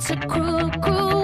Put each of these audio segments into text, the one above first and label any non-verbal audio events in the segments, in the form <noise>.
It's a cruel, cruel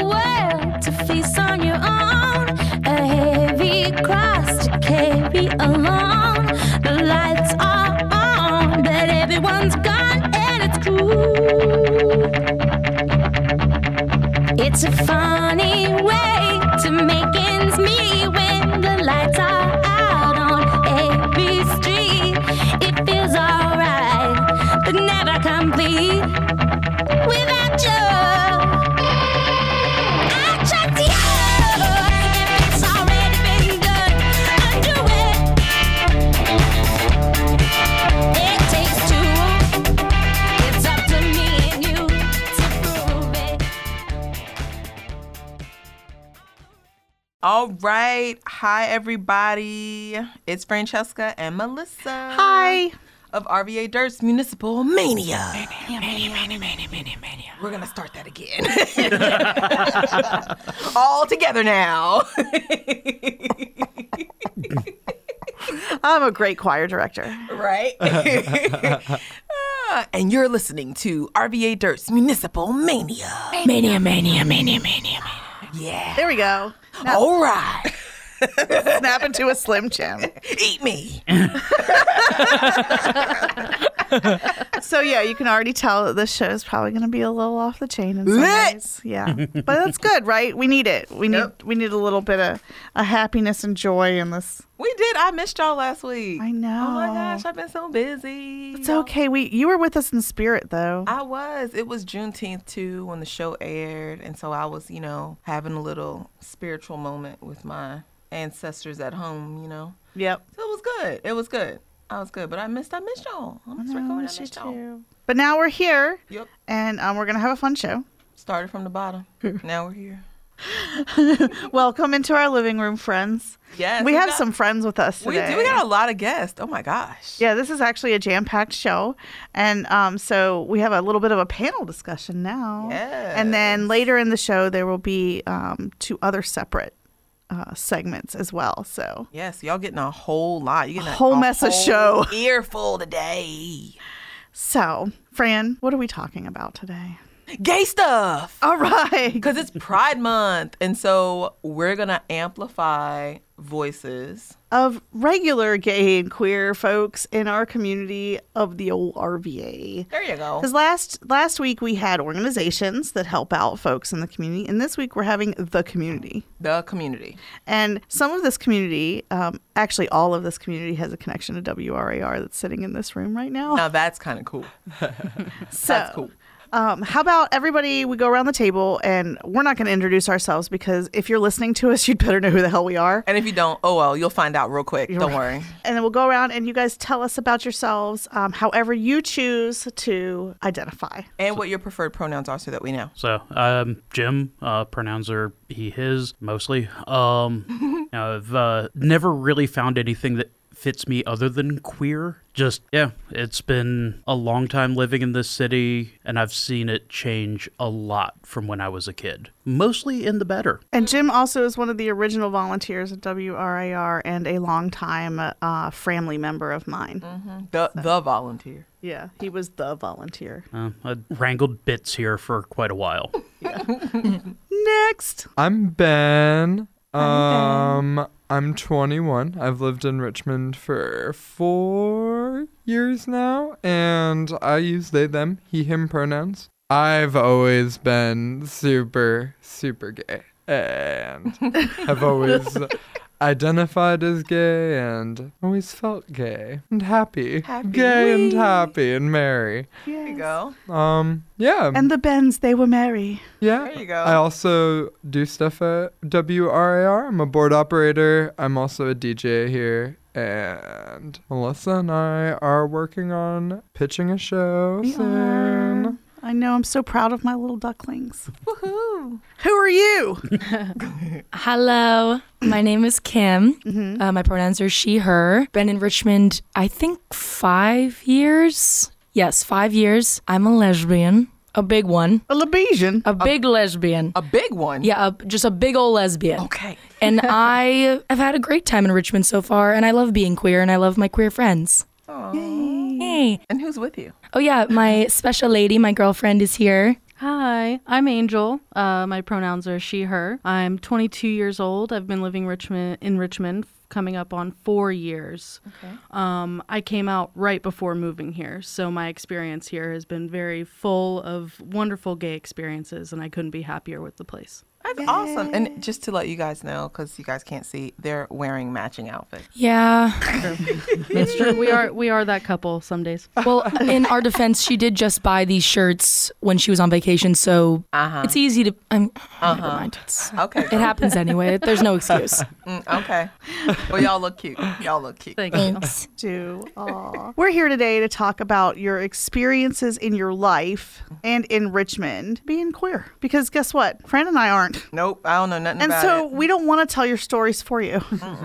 right. Hi, everybody. It's Francesca and Melissa. Hi. Of RVA Dirt's Municipal Mania. Mania, mania, mania, mania, mania, mania. We're going to start that again. <laughs> All together now. I'm a great choir director. right? <laughs> Ah, and you're listening to RVA Dirt's Municipal Mania. Mania, mania, mania, mania, mania. Yeah. There we go. All right. <laughs> <laughs> Snap into a Slim Jim. Eat me. <laughs> So yeah, you can already tell that this show is probably going to be a little off the chain in some Lit. ways. Yeah, but that's good, right? We need it. We need Yep. we need a little bit of a happiness and joy in this. We did. I missed y'all last week. I know. Oh my gosh, I've been so busy. It's okay. We you were with us in spirit though. I was. It was Juneteenth too when the show aired, and so I was, you know, having a little spiritual moment with my ancestors at home. You know, Yep. so it was good. It was good. I was good, but I missed. I missed y'all. I'm just recording. I missed y'all. too. But now we're here, Yep. and um, we're gonna have a fun show. Started from the bottom. <laughs> now we're here. <laughs> Welcome into our living room, friends. Yes, we have got- some friends with us today. We do. We got a lot of guests. Oh my gosh. Yeah, this is actually a jam-packed show, and um, so we have a little bit of a panel discussion now. And then later in the show, there will be um, two other separate uh, segments as well. So Yes, y'all getting a whole lot. You getting a whole mess of whole show. Earful today. So, Fran, what are we talking about today? Gay stuff. All right. <laughs> Because it's Pride Month. And so we're going to amplify voices. Of regular gay and queer folks in our community of the old RVA. There you go. Because last last week we had organizations that help out folks in the community, and this week we're having the community. The community. And some of this community, um, actually all of this community, has a connection to WRIR that's sitting in this room right now. Now that's kind of cool. <laughs> so, That's cool. Um, how about everybody? We go around the table, and we're not going to introduce ourselves because if you're listening to us, <laughs> you'd better know who the hell we are. And if you don't, oh well, you'll find out real quick. Don't worry. And then we'll go around, and you guys tell us about yourselves, um, however you choose to identify. And what your preferred pronouns are so that we know. So, um, Jim, uh, pronouns are he, his, mostly. Um, <laughs> I've uh, never really found anything that fits me other than queer. Just, yeah, it's been a long time living in this city, and I've seen it change a lot from when I was a kid, mostly in the better. And Jim also is one of the original volunteers at WRIR and a longtime uh, family member of mine. The the volunteer. Yeah, he was the volunteer. Uh, I wrangled bits here for quite a while. <laughs> <laughs> Next. I'm Ben. Um, I'm 21. I've lived in Richmond for four years now, and I use they, them, he, him pronouns. I've always been super, super gay, and <laughs> have always identified as gay and always felt gay and happy, Happy. gay and happy and merry. There you go. Um, yeah. And the Bens, they were merry. Yeah. There you go. I also do stuff at WRIR. I'm a board operator. I'm also a DJ here. And Melissa and I are working on pitching a show We soon. are. I know. I'm so proud of my little ducklings. Woohoo. Who are you? <laughs> Hello, my name is Kim. Uh, my pronouns are she, her. Been in Richmond, I think five years. Yes, five years. I'm a lesbian, a big one, A Lebesian. a big lesbian. A big one. Yeah, a, just a big old lesbian. Okay. <laughs> And I have had a great time in Richmond so far, and I love being queer, and I love my queer friends. Hey. And who's with you? Oh yeah, my special lady, my girlfriend is here. Hi, I'm Angel. Uh, my pronouns are she, her. I'm 22 years old. I've been living Richmond in Richmond coming up on four years. Okay. Um, I came out right before moving here, so my experience here has been very full of wonderful gay experiences, and I couldn't be happier with the place. That's Yay. awesome. And just to let you guys know, because you guys can't see, they're wearing matching outfits. Yeah, it's true. We are we are that couple some days. Well, <laughs> in our defense, she did just buy these shirts when she was on vacation, so uh-huh. it's easy to. I'm, uh-huh. Never mind. It's, okay. It happens anyway. There's no excuse. <laughs> Mm, okay. Well, y'all look cute. Y'all look cute. Thanks. <laughs> Do. We're here today to talk about your experiences in your life and in Richmond being queer. Because guess what? Fran and I aren't. Nope, I don't know nothing and about so it. we don't want to tell your stories for you.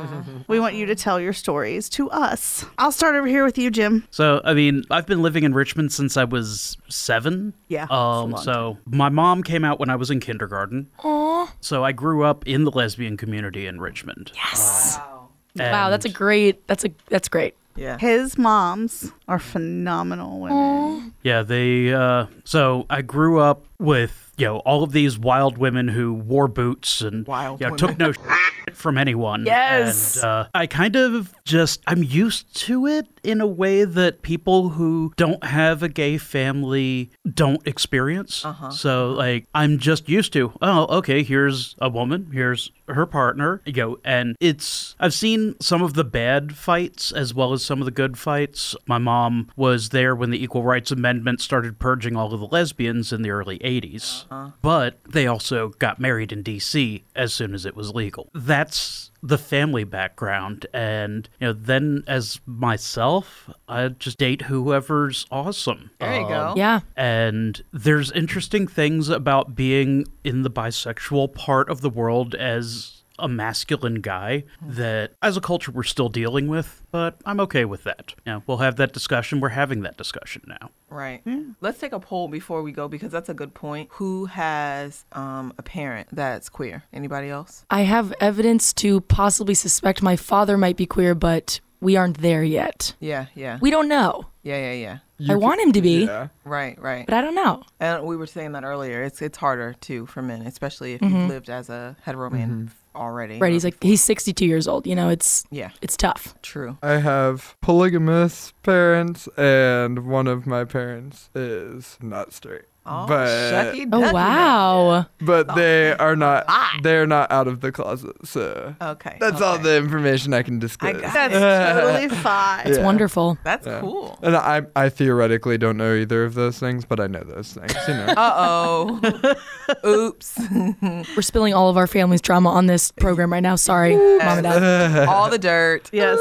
<laughs> we want you to tell your stories to us. I'll start over here with you, Jim. So, I mean, I've been living in Richmond since I was seven. Yeah. Um. So time. my mom came out when I was in kindergarten. Aww. So I grew up in the lesbian community in Richmond. Yes. Wow. Wow, that's a great. That's a that's great. Yeah. His moms are phenomenal women. Aww. Yeah, they uh so I grew up with you know all of these wild women who wore boots and wild you know, took no <laughs> shit from anyone. Yes, and, uh, I kind of just I'm used to it in a way that people who don't have a gay family don't experience. Uh-huh. So like I'm just used to oh okay here's a woman here's her partner you know and it's I've seen some of the bad fights as well as some of the good fights. My mom was there when the Equal Rights Amendment started purging all of the lesbians in the early 80s. Uh-huh. But they also got married in DC as soon as it was legal. That's the family background. And you know then as myself i just date whoever's awesome. There you um, go yeah. and there's interesting things about being in the bisexual part of the world as a masculine guy that as a culture we're still dealing with, but I'm okay with that. Yeah, we'll have that discussion. We're having that discussion now. Right. Yeah. Let's take a poll before we go because that's a good point. Who has um, a parent that's queer? Anybody else? I have evidence to possibly suspect my father might be queer, but we aren't there yet. Yeah, yeah. We don't know. Yeah, yeah, yeah. You I can, want him to be. Yeah. Right, right. But I don't know. And we were saying that earlier. It's it's harder too for men, especially if mm-hmm. you've lived as a hetero man mm-hmm already. Right. He's like he's 62 years old. You know, it's yeah, it's tough. True. I have polygamous parents, and one of my parents is not straight. Oh, but oh wow! But they are not. They're not out of the closet. So okay, that's okay. all the information I can disclose. I that's <laughs> totally fine. It's yeah. wonderful. That's yeah. cool. And I, I theoretically don't know either of those things, but I know those things. You know. <laughs> uh oh. Oops. <laughs> We're spilling all of our family's drama on this program right now. Sorry, mom and dad. all the dirt. Yes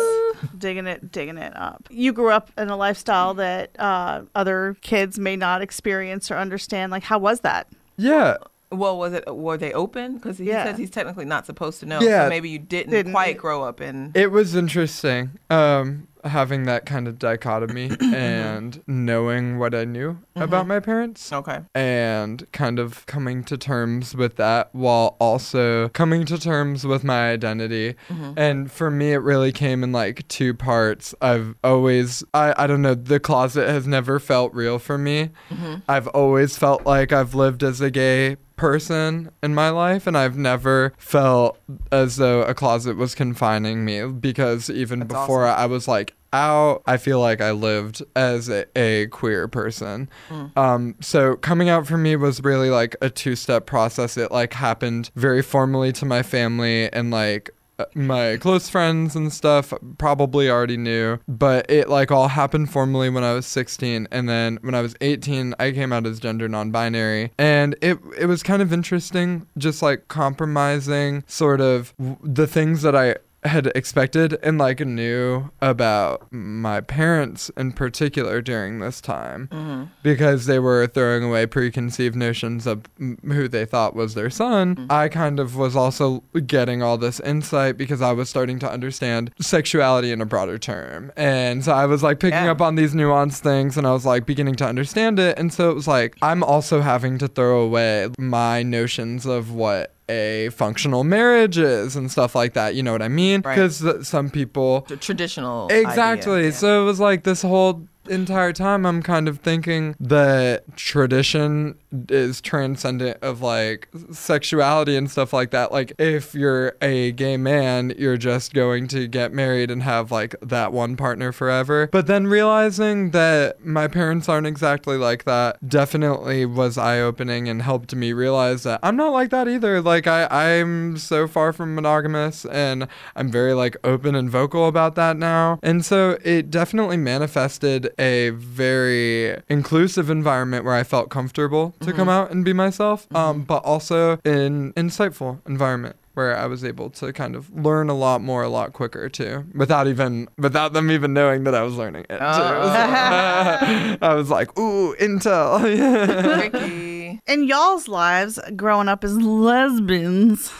digging it, digging it up. You grew up in a lifestyle that uh, other kids may not experience or understand. Like, how was that? Yeah. Well, was it? Were they open? Because he yeah. says he's technically not supposed to know. Yeah. So maybe you didn't, didn't quite grow up in. It was interesting. Um, having that kind of dichotomy <coughs> and knowing what I knew mm-hmm. about my parents. Okay. And kind of coming to terms with that while also coming to terms with my identity. Mm-hmm. And for me, it really came in like two parts. I've always, I, I don't know, the closet has never felt real for me. Mm-hmm. I've always felt like I've lived as a gay person in my life and I've never felt as though a closet was confining me because even That's before awesome. I was like out I feel like I lived as a, a queer person. Mm. Um so coming out for me was really like a two-step process. It like happened very formally to my family and like my close friends and stuff probably already knew, but it like all happened formally when I was 16 and then when I was 18 I came out as gender non-binary and it it was kind of interesting just like compromising sort of the things that I had expected and like knew about my parents in particular during this time mm-hmm. because they were throwing away preconceived notions of who they thought was their son. Mm-hmm. I kind of was also getting all this insight because I was starting to understand sexuality in a broader term. And so I was like picking yeah. up on these nuanced things and I was like beginning to understand it. And so it was like, I'm also having to throw away my notions of what a functional marriages and stuff like that. You know what I mean? Because right. some people the traditional exactly. Idea, yeah. So it was like this whole entire time I'm kind of thinking that tradition is transcendent of like sexuality and stuff like that. Like if you're a gay man, you're just going to get married and have like that one partner forever. But then realizing that my parents aren't exactly like that definitely was eye opening and helped me realize that I'm not like that either. Like I, I'm so far from monogamous and I'm very like open and vocal about that now. And so it definitely manifested a very inclusive environment where I felt comfortable to mm-hmm. come out and be myself, um, mm-hmm. but also an insightful environment where I was able to kind of learn a lot more a lot quicker too, without even without them even knowing that I was learning it. Oh. Too. <laughs> I was like, ooh, intel. <laughs> In y'all's lives, growing up as lesbians,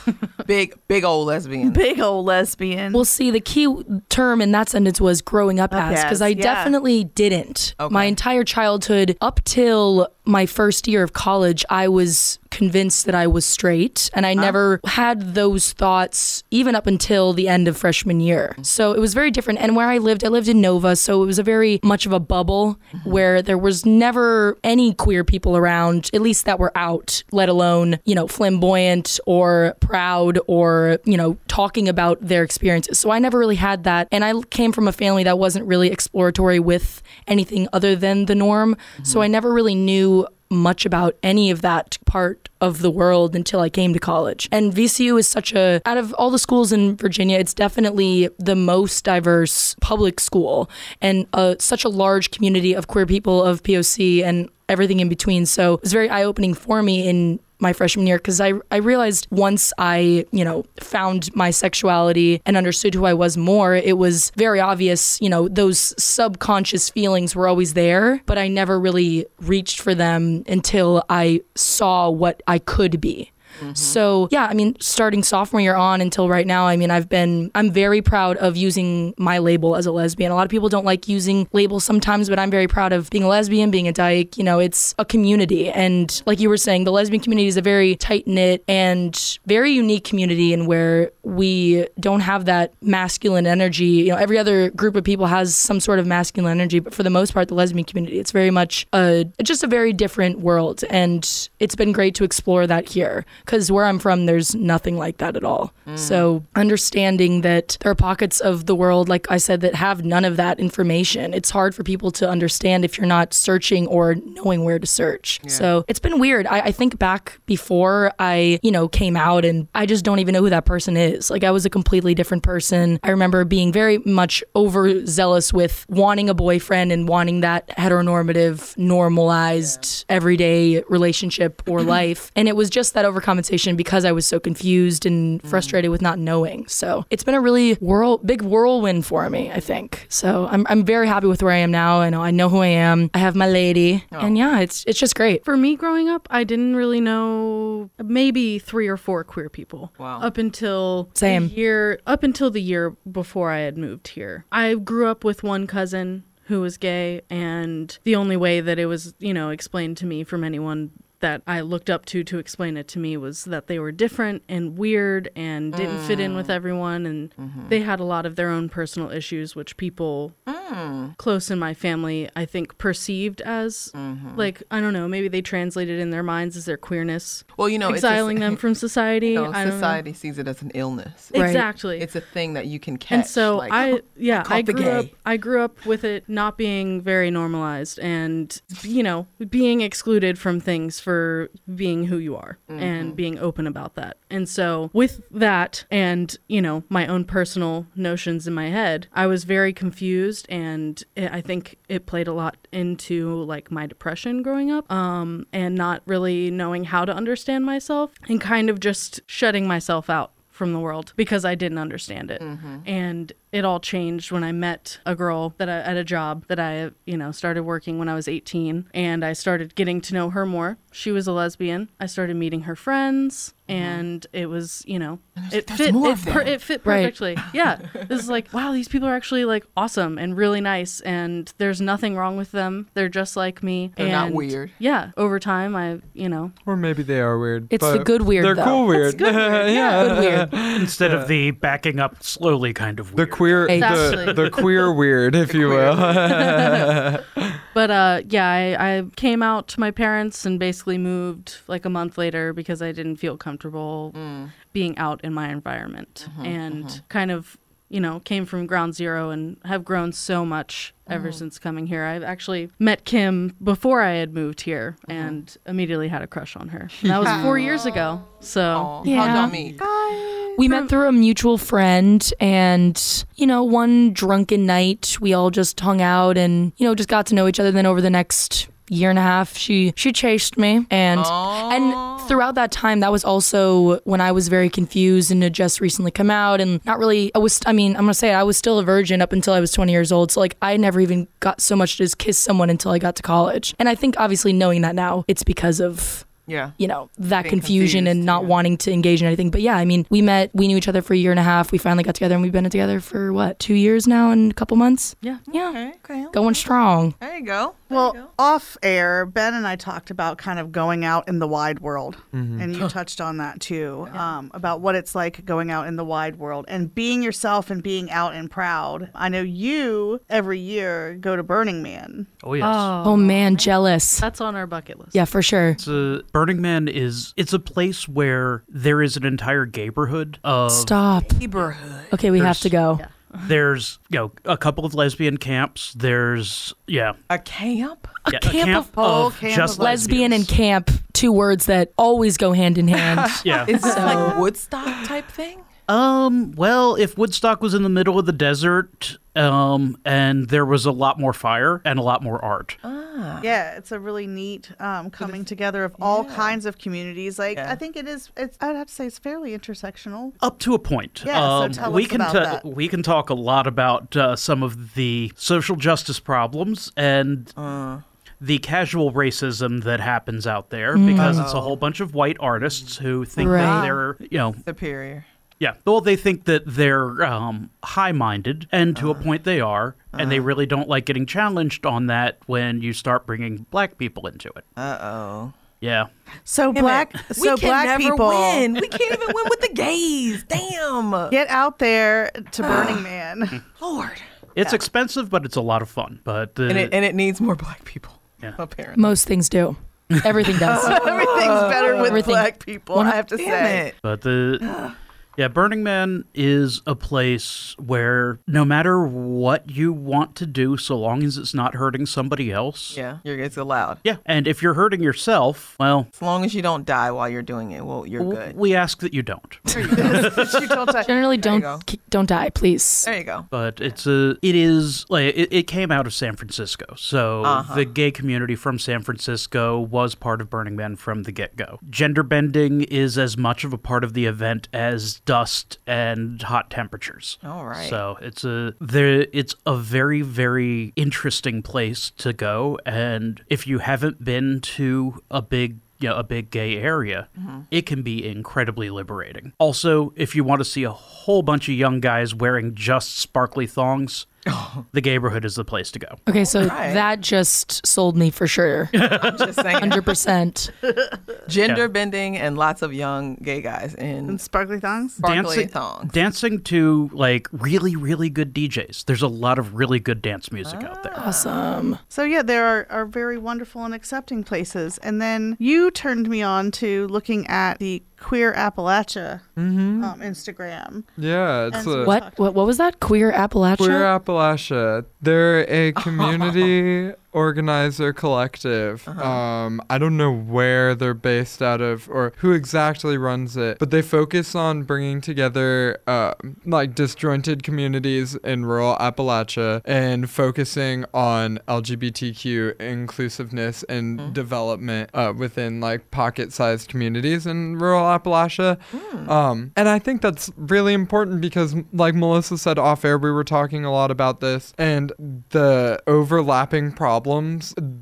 big big old lesbian, <laughs> big old lesbian. Well, see, the key term in that sentence was growing up, up as, because I yeah. definitely didn't. Okay. My entire childhood, up till my first year of college, I was convinced that I was straight, and I huh? never had those thoughts even up until the end of freshman year. So it was very different. And where I lived, I lived in Nova, so it was a very much of a bubble mm-hmm. where there was never any queer people around, at least that were out, let alone, you know, flamboyant or proud or, you know, talking about their experiences. So I never really had that. And I came from a family that wasn't really exploratory with anything other than the norm. Mm-hmm. So I never really knew much about any of that part of the world until I came to college. And VCU is such a, out of all the schools in Virginia, it's definitely the most diverse public school and uh, such a large community of queer people, of POC, and everything in between. So it was very eye opening for me in my freshman year because I, I realized once I, you know, found my sexuality and understood who I was more, it was very obvious, you know, those subconscious feelings were always there, but I never really reached for them until I saw what I could be. Mm-hmm. So, yeah, I mean, starting sophomore year on until right now, I mean, I've been, I'm very proud of using my label as a lesbian. A lot of people don't like using labels sometimes, but I'm very proud of being a lesbian, being a dyke. You know, it's a community. And like you were saying, the lesbian community is a very tight knit and very unique community and where we don't have that masculine energy. You know, every other group of people has some sort of masculine energy, but for the most part, the lesbian community, it's very much a, just a very different world. And it's been great to explore that here because where I'm from, there's nothing like that at all. Mm. So understanding that there are pockets of the world, like I said, that have none of that information, it's hard for people to understand if you're not searching or knowing where to search. Yeah. So it's been weird. I, I think back before I, you know, came out and I just don't even know who that person is. Like I was a completely different person. I remember being very much overzealous with wanting a boyfriend and wanting that heteronormative, normalized, yeah. everyday relationship or <clears throat> life. And it was just that overcoming compensation because I was so confused and mm. frustrated with not knowing. So it's been a really whirl, big whirlwind for me, I think. So I'm, I'm very happy with where I am now. I know I know who I am. I have my lady, oh. and yeah, it's it's just great. For me, growing up, I didn't really know maybe three or four queer people. Wow. Up until same year, up until the year before I had moved here, I grew up with one cousin who was gay and the only way that it was you know explained to me from anyone that I looked up to to explain it to me was that they were different and weird and didn't mm. fit in with mm. everyone and mm-hmm. they had a lot of their own personal issues which people mm. close in my family I think perceived as mm-hmm. like I don't know maybe they translated in their minds as their queerness well you know exiling them from society <laughs> you know, society know. sees it as an illness exactly it's a thing that you can catch and so like, I <laughs> yeah I, I grew up I grew up with it not being very normalized and you know being excluded from things for for being who you are mm-hmm. and being open about that. And so, with that and, you know, my own personal notions in my head, I was very confused. And it, I think it played a lot into like my depression growing up um, and not really knowing how to understand myself and kind of just shutting myself out from the world because I didn't understand it. Mm-hmm. And it all changed when I met a girl that I, at a job that I, you know, started working when I was 18 and I started getting to know her more. She was a lesbian. I started meeting her friends and it was you know there's- it there's fit more it, per- it fit Right. perfectly. Yeah, this is like wow, these people are actually like awesome and really nice, and there's nothing wrong with them. They're just like me. They're not weird. Yeah, over time, I you know Or maybe they are weird. It's the good weird, They're though. cool weird. good weird, <laughs> yeah. Good weird. Instead of the backing up slowly kind of The weird. queer, the, Exactly. the queer weird, if you queer will. <laughs> But uh, yeah, I, I came out to my parents and basically moved like a month later because I didn't feel comfortable being out in my environment and kind of, you know, came from ground zero and have grown so much ever since coming here. I've actually met Kim before I had moved here and immediately had a crush on her. And that was four <laughs> years ago. So Aw, Yeah. How'd? We met through a mutual friend, and you know, one drunken night, we all just hung out and you know just got to know each other. Then over the next year and a half, she she chased me, and and throughout that time, that was also when I was very confused and had just recently come out, and not really. I was, I mean, I'm gonna say it, I was still a virgin up until I was 20 years old. So like, I never even got so much to just kiss someone until I got to college. And I think obviously knowing that now, it's because of Yeah. you know that Being confusion and not yeah. wanting to engage in anything but yeah i mean we met we knew each other for a year and a half we finally got together and we've been together for what two years now and a couple months yeah. yeah Okay. Okay. going strong There you go. There you Well, off air, Ben and I talked about kind of going out in the wide world, and you touched on that too, um, about what it's like going out in the wide world and being yourself and being out and proud. I know you every year go to Burning Man. Oh yes. oh man jealous That's on our bucket list. yeah for sure It's a, Burning Man is it's a place where there is an entire neighborhood of stop Neighborhood. okay we have to go Yeah. There's you know a couple of lesbian camps. There's yeah, A camp? yeah a camp camp of- Oh, of camp just of lesbian and camp two words that always go hand in hand <laughs> Yeah. Is this like Woodstock type thing? Um, well, if Woodstock was in the middle of the desert, um, and there was a lot more fire and a lot more art. Ah. Yeah, it's a really neat um, coming together of all kinds of communities. Like Yeah. I think it is. It's I'd have to say it's fairly intersectional. Up to a point. Yeah, so um, tell we us can about ta- that. we can talk a lot about uh, some of the social justice problems and Uh, the casual racism that happens out there Mm. because it's a whole bunch of white artists who think Right. that they're you know superior. Yeah. Well, they think that they're um, high minded, and to a Uh-huh. point they are, and they really don't like getting challenged on that when you start bringing black people into it. Uh oh. Yeah. So black, so we can black never people win. We can't even win with the gays. Damn. get out there to Burning Man. <laughs> Lord. It's expensive, but it's a lot of fun. But the, And it and it needs more black people. Yeah. Apparently. most things do everything <laughs> does <laughs> Everything's better with Everything. black people. I have to Damn say. it. but the yeah, Burning Man is a place where no matter what you want to do, so long as it's not hurting somebody else. Yeah, you're, it's allowed. Yeah, and if you're hurting yourself, well, As long as you don't die while you're doing it, well, you're w- good. we ask that you don't. <laughs> You don't generally don't k- don't die please There you go. but it's a it is like it, it came out of San Francisco, so Uh-huh. the gay community from San Francisco was part of Burning Man from the get go. Gender bending is as much of a part of the event as dust and hot temperatures. All right. So it's a there. It's a very very interesting place to go, and if you haven't been to a big you know, a big gay area, mm-hmm. it can be incredibly liberating. Also, if you want to see a whole bunch of young guys wearing just sparkly thongs, the neighborhood is the place to go. okay so Alright. that just sold me for sure <laughs> I'm just saying. 100% Gender Yeah. bending and lots of young gay guys in And sparkly thongs. sparkly dancing, thongs. dancing to like really, really good DJs. There's a lot of really good dance music out there. awesome So yeah, there are, are very wonderful and accepting places. And then you turned me on to looking at the Queer Appalachia um, Instagram. Yeah, it's a what, what what was that queer appalachia Queer Appalachia. They're a <laughs> community organizer collective. Um, I don't know where they're based out of or who exactly runs it, but they focus on bringing together uh, like disjointed communities in rural Appalachia and focusing on LGBTQ inclusiveness and development uh, within like pocket-sized communities in rural Appalachia. Mm. Um, and I think that's really important because, like Melissa said off air, we were talking a lot about this and the overlapping problems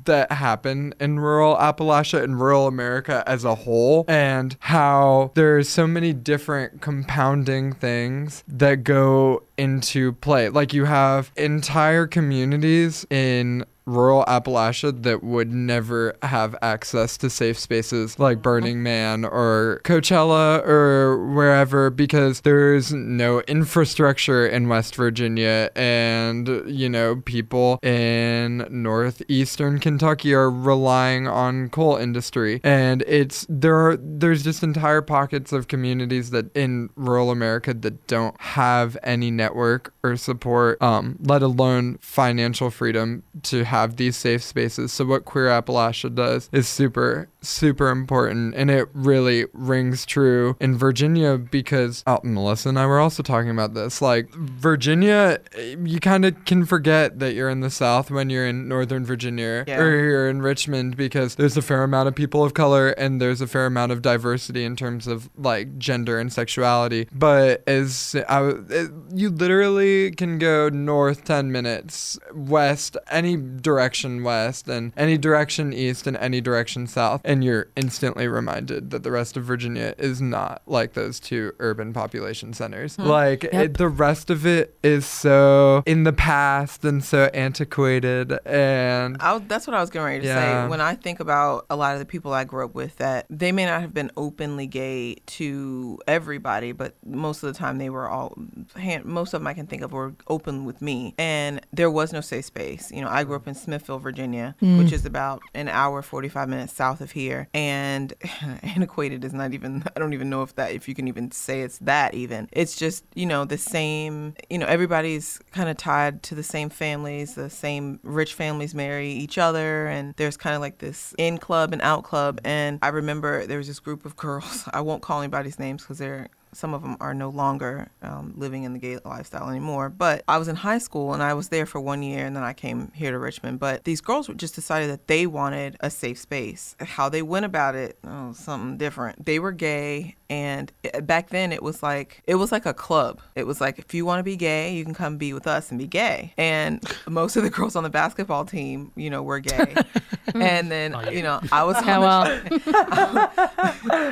that happen in rural Appalachia and rural America as a whole, and how there's so many different compounding things that go into play. Like you have entire communities in rural Appalachia that would never have access to safe spaces like mm-hmm. Burning Man or Coachella or wherever because there's no infrastructure in West Virginia and you know people in northeastern Kentucky are relying on coal industry. And it's there are there's just entire pockets of communities that in rural America that don't have any network or support um let alone financial freedom to have these safe spaces. So what Queer Appalachia does is super super important and it really rings true in Virginia because oh, Melissa and I were also talking about this. Like Virginia, you kind of can forget that you're in the South when you're in Northern Virginia yeah. or you're in Richmond because there's a fair amount of people of color and there's a fair amount of diversity in terms of like gender and sexuality. But as I, it, you literally can go north 10 minutes, west any direction west and any direction east and any direction south and you're instantly reminded that the rest of Virginia is not like those two urban population centers. Hmm. Like yep. it, the rest of it is so in the past and so antiquated and I, that's what I was getting ready to yeah. say. When I think about a lot of the people I grew up with, that they may not have been openly gay to everybody, but most of the time they were all. Most of them I can think of were open with me, and there was no safe space. You know, I grew up in Smithville, Virginia, mm. which is about an hour forty five minutes south of here, and <laughs> antiquated is not even I don't even know if that if you can even say it's that even. It's just, you know, the same, you know, everybody's kind of tied to the same families, the same rich families marry each other and there's kind of like this in club and out club and I remember there was this group of <laughs> girls, I won't call anybody's names cuz they're some of them are no longer um, living in the gay lifestyle anymore. But I was in high school and I was there for one year and then I came here to Richmond. But these girls just decided that they wanted a safe space. How they went about it, oh, something different. They were gay and back then it was like it was like a club. It was like if you want to be gay you can come be with us and be gay. And <laughs> most of the girls on the basketball team you know were gay. <laughs> And then oh, yeah. you know i was <laughs> on the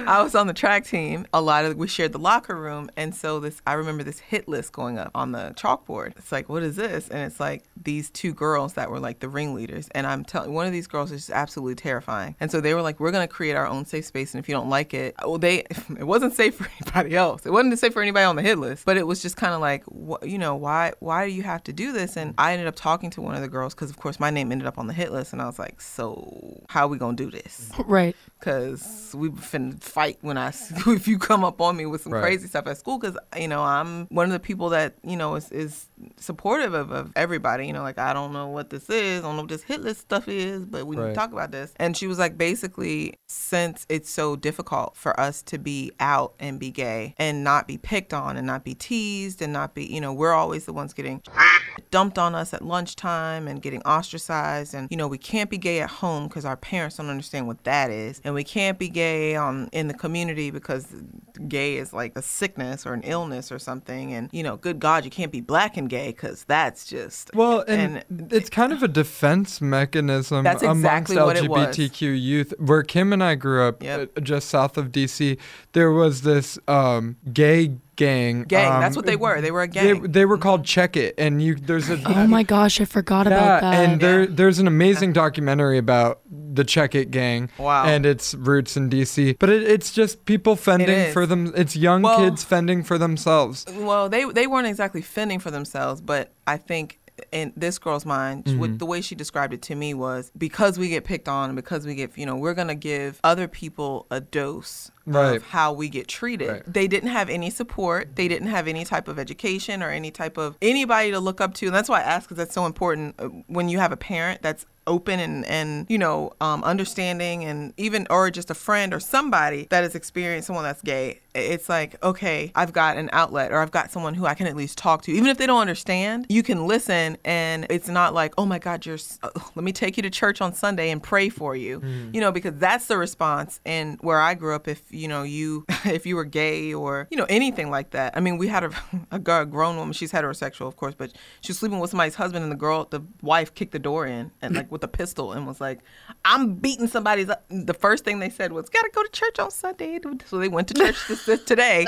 I was on the track team. A lot of we shared the locker room. And so this i remember this hit list going up on the chalkboard. It's like what is this? And it's like these two girls that were like the ringleaders. And i'm telling one of these girls is absolutely terrifying. And so they were like we're going to create our own safe space. And if you don't like it well they it wasn't safe for <laughs> anybody else. It wasn't safe for anybody on the hit list. But it was just kind of like, wh- you know, why why do you have to do this? And I ended up talking to one of the girls because, of course, my name ended up on the hit list, and I was like, so how are we gonna do this? <laughs> Right. Because we finna fight when I <laughs> if you come up on me with some right. crazy stuff at school. Because you know I'm one of the people that you know is is supportive of, of everybody. You know, like I don't know what this is, I don't know what this hit list stuff is, but we right. talk about this. And she was like, basically, since it's so difficult for us to be out and be gay and not be picked on and not be teased and not be, you know, we're always the ones getting <coughs> dumped on us at lunchtime and getting ostracized. And, you know, we can't be gay at home because our parents don't understand what that is. And we can't be gay on in the community because gay is like a sickness or an illness or something. And, you know, good God, you can't be black and gay because that's just. Well, and, and, it's kind of a defense mechanism that's exactly amongst LGBTQ youth. Where Kim and I grew up yep. Uh, just south of DC, there was this um, gay gang. Gang. Um, that's what they were. They were a gang. They, they were called Check It, and you there's a. oh my gosh, I forgot yeah, about that. And there there's an amazing documentary about the Check It gang. Wow. And its roots in DC, but it, it's just people fending for them. It's young well, kids fending for themselves. Well, they they weren't exactly fending for themselves, but I think in this girl's mind, mm-hmm. with the way she described it to me was because we get picked on and because we get, you know, we're going to give other people a dose right. of how we get treated. Right. They didn't have any support. They didn't have any type of education or any type of anybody to look up to. And that's why I ask because that's so important uh, when you have a parent that's open and and you know um, understanding and even or just a friend or somebody that has experienced someone that's gay it's like okay i've got an outlet or i've got someone who i can at least talk to even if they don't understand you can listen and it's not like oh my god you're uh, <laughs> let me take you to church on sunday and pray for you mm. you know because that's the response and where i grew up if you know you <laughs> if you were gay or you know anything like that. I mean, we had a, <laughs> a, girl, a grown woman. She's heterosexual, of course, but she was sleeping with somebody's husband, and the girl, the wife, kicked the door in and like with a pistol and was like, "I'm beating somebody's." The first thing they said was, "Gotta go to church on Sunday." So they went to church this, <laughs> today,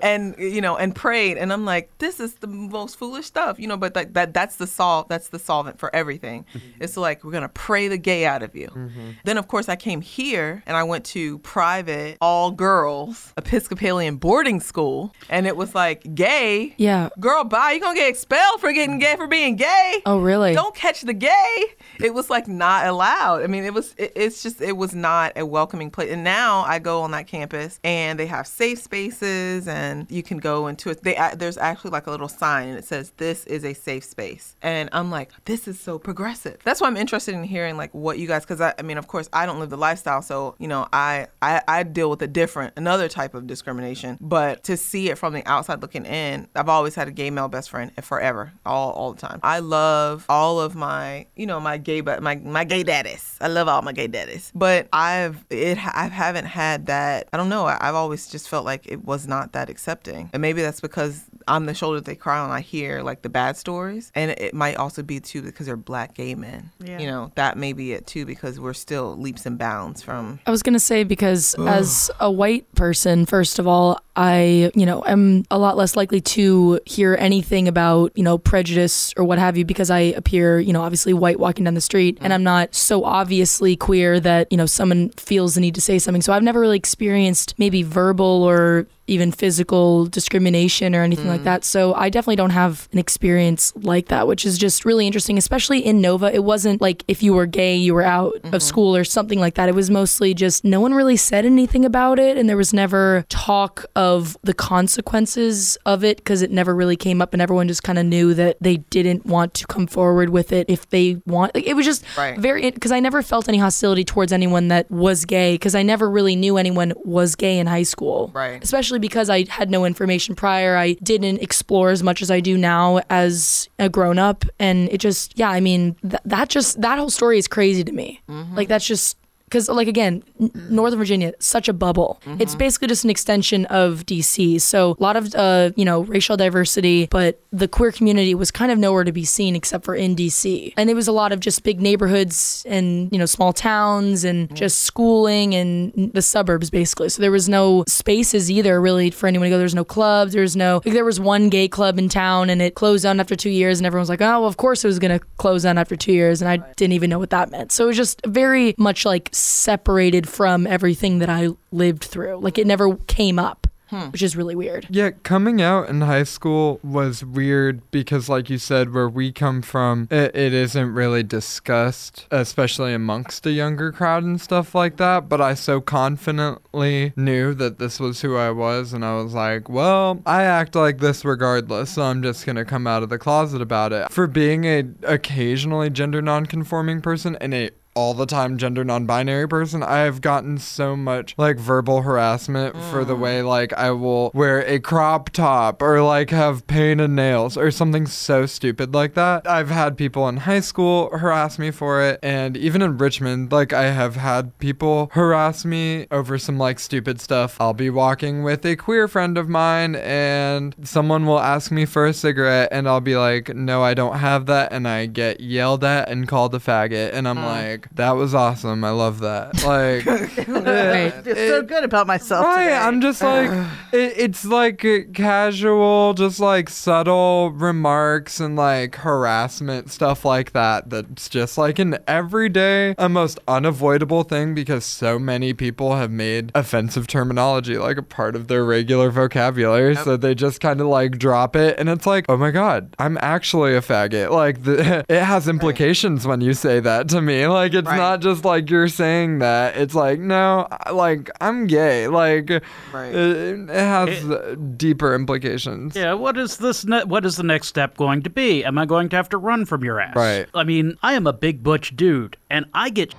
and you know, and prayed. And I'm like, this is the most foolish stuff, you know. But that, that that's the solve. That's the solvent for everything. Mm-hmm. It's like we're gonna pray the gay out of you. Mm-hmm. Then of course I came here and I went to private all girls Episcopalian boarding school, and it was like gay. Yeah. Girl, bye. You're gonna get expelled for getting gay for being gay. Oh really? Don't catch the gay. It was like not allowed. I mean, it was. It, it's just it was not a welcoming place. And now I go on that campus and they have safe spaces and you can go into it. They there's actually like a little sign and it says this is a safe space. And I'm like, this is so progressive. That's why I'm interested in hearing like what you guys because I, I mean, of course, I don't live the lifestyle, so you know, I, I I deal with a different another type of discrimination. But to see it from the outside looking in, I've always had a gay male best friend forever, all all the time. I love all of my you know my gay but my my gay daddies. I love all my gay daddies. But I've it I haven't had that. I don't know. I've always just felt like it was not that accepting, and maybe that's because I'm the shoulder they cry on. I hear like the bad stories, and it might also be too because they're black gay men. Yeah. You know that may be it too because we're still leaps and bounds from. I was gonna say because Ugh. as a white person, first of all, I you know am a lot less likely to hear anything about you know prejudice or what have you because I appear you know obviously white walking down the street, and I'm not so obviously queer that you know someone feels the need to say something. So I've never really experienced maybe verbal or even physical discrimination or anything mm. like that. So I definitely don't have an experience like that, which is just really interesting, especially in Nova. It wasn't like if you were gay, you were out mm-hmm. of school or something like that. It was mostly just no one really said anything about it. And there was never talk of the consequences of it because it never really came up. And everyone just kind of knew that they didn't want to come forward with it if they want. Like, it was just right. very, because I never felt any hostility towards anyone that was gay because I never really knew anyone was gay in high school. Right. Especially because I had no information prior. I didn't explore as much as I do now as a grown up. And it just, yeah, I mean, th- that just, that whole story is crazy to me. Mm-hmm. Like, that's just, because like again northern virginia such a bubble. Mm-hmm. it's basically just an extension of dc so a lot of uh, you know racial diversity but the queer community was kind of nowhere to be seen except for in dc and it was a lot of just big neighborhoods and you know small towns and mm-hmm. just schooling and the suburbs basically. So there was no spaces either really for anyone to go. There's no clubs. There's no like there was one gay club in town and it closed down after two years and everyone was like oh well of course it was going to close down after two years. And i didn't even know what that meant. So it was just very much like separated from everything that I lived through. Like it never came up. Hmm. Which is really weird. Yeah, coming out in high school was weird because, like you said, where we come from, it, it isn't really discussed, especially amongst a younger crowd and stuff like that. But I so confidently knew that this was who I was, and I was like, well, I act like this regardless, so I'm just gonna come out of the closet about it. For being a occasionally gender nonconforming person and a all the time gender non-binary person i have gotten so much like verbal harassment mm. for the mm. way like i will wear a crop top or like have painted nails or something so stupid like that i've had people in high school harass me for it and even in richmond like i have had people harass me over some like stupid stuff i'll be walking with a queer friend of mine and someone will ask me for a cigarette and i'll be like no i don't have that and i get yelled at and called a faggot and i'm mm. like like, that was awesome. I love that. <laughs> Like, I feel so good about myself. Right. Today. I'm just like, <sighs> it, it's like uh, casual, just like subtle remarks and like harassment stuff like that. That's just like an everyday, a most unavoidable thing because so many people have made offensive terminology like a part of their regular vocabulary. Yep. So they just kind of like drop it. And it's like, oh my God, I'm actually a faggot. Like, the, <laughs> it has implications right. when you say that to me. Like, like it's right. not just like you're saying that. It's like no, like I'm gay. Like uh, right. it, it has it, deeper implications. Yeah. What is this? Ne- what is the next step going to be? Am I going to have to run from your ass? Right. I mean, I am a big butch dude, and I get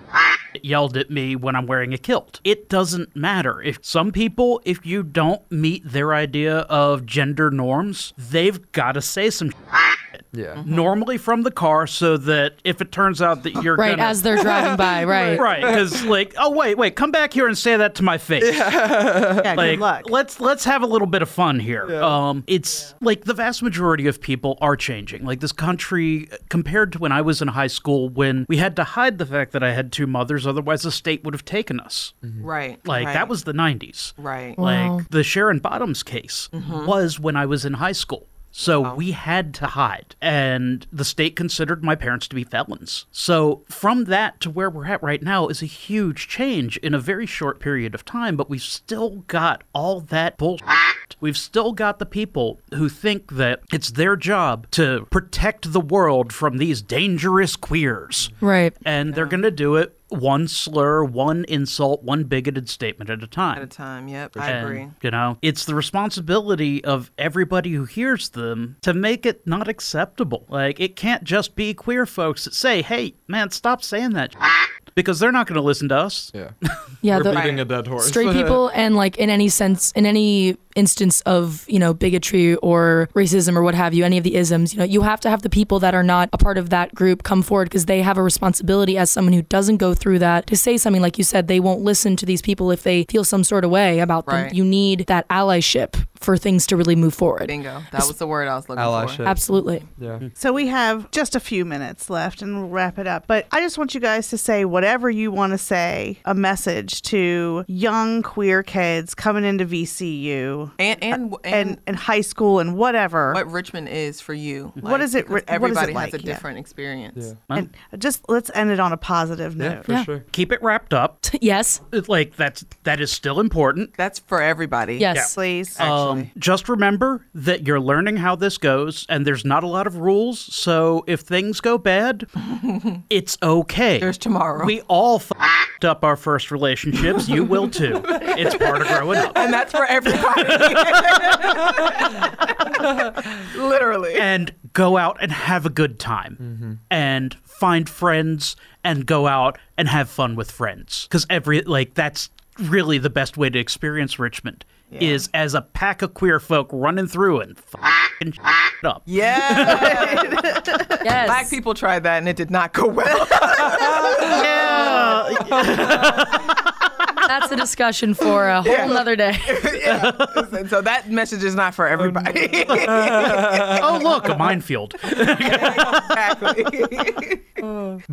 yelled at me when I'm wearing a kilt. It doesn't matter. If some people, if you don't meet their idea of gender norms, they've got to say some Yeah. Mm-hmm. Normally from the car, so that if it turns out that you're right gonna, as they're driving by, <laughs> right? right, because like, oh wait, wait, come back here and say that to my face. Yeah, like good luck. let's let's have a little bit of fun here. Um, it's like the vast majority of people are changing. Like this country, compared to when I was in high school, when we had to hide the fact that I had two mothers, otherwise the state would have taken us. Mm-hmm. Right. Like right, that was the '90s. right. Wow. Like the Sharon Bottoms case mm-hmm. was when I was in high school. So we had to hide, and the state considered my parents to be felons. So from that to where we're at right now is a huge change in a very short period of time, but we've still got all that bullshit. We've still got the people who think that it's their job to protect the world from these dangerous queers. Right. And they're going to do it one slur, one insult, one bigoted statement at a time. At a time. Yep. I And, agree. You know, it's the responsibility of everybody who hears them to make it not acceptable. Like, it can't just be queer folks that say, hey, man, stop saying that. Because they're not going to listen to us. Yeah. <laughs> Yeah. We're the, beating a dead horse. straight <laughs> people and like in any sense in any instance of you know bigotry or racism or what have you any of the isms you know you have to have the people that are not a part of that group come forward because they have a responsibility as someone who doesn't go through that to say something like you said they won't listen to these people if they feel some sort of way about them you need that allyship for things to really move forward Bingo. That was the word I was looking Allyship. for. absolutely Yeah. So we have just a few minutes left and we'll wrap it up. But I just want you guys to say whatever you want to say, a message to young queer kids coming into VCU And and and, and, and high school and whatever. what Richmond is for you. What is it because ri- what is it Everybody like? has a Yeah. different experience. Yeah. And just let's end it on a positive Yeah, note. for Yeah. sure. Keep it wrapped up. <laughs> yes It's Like, that's, that is still important. That's for everybody. yes Please. Actually. Um, Um, just remember that you're learning how this goes, and there's not a lot of rules. So if things go bad, <laughs> it's okay. There's tomorrow. We all fucked up our first relationships. You will too. It's part of growing up. and that's for everybody. <laughs> Literally. And go out and have a good time, mm-hmm. and find friends, and go out and have fun with friends. Because every like that's really the best way to experience Richmond. Is as a pack of queer folk running through and f***ing up. Yeah. <laughs> yes Black people tried that and it did not go well. <laughs> <laughs> that's a discussion for a whole other day <laughs> Listen, so that message is not for everybody. <laughs> oh look, a minefield. <laughs> exactly.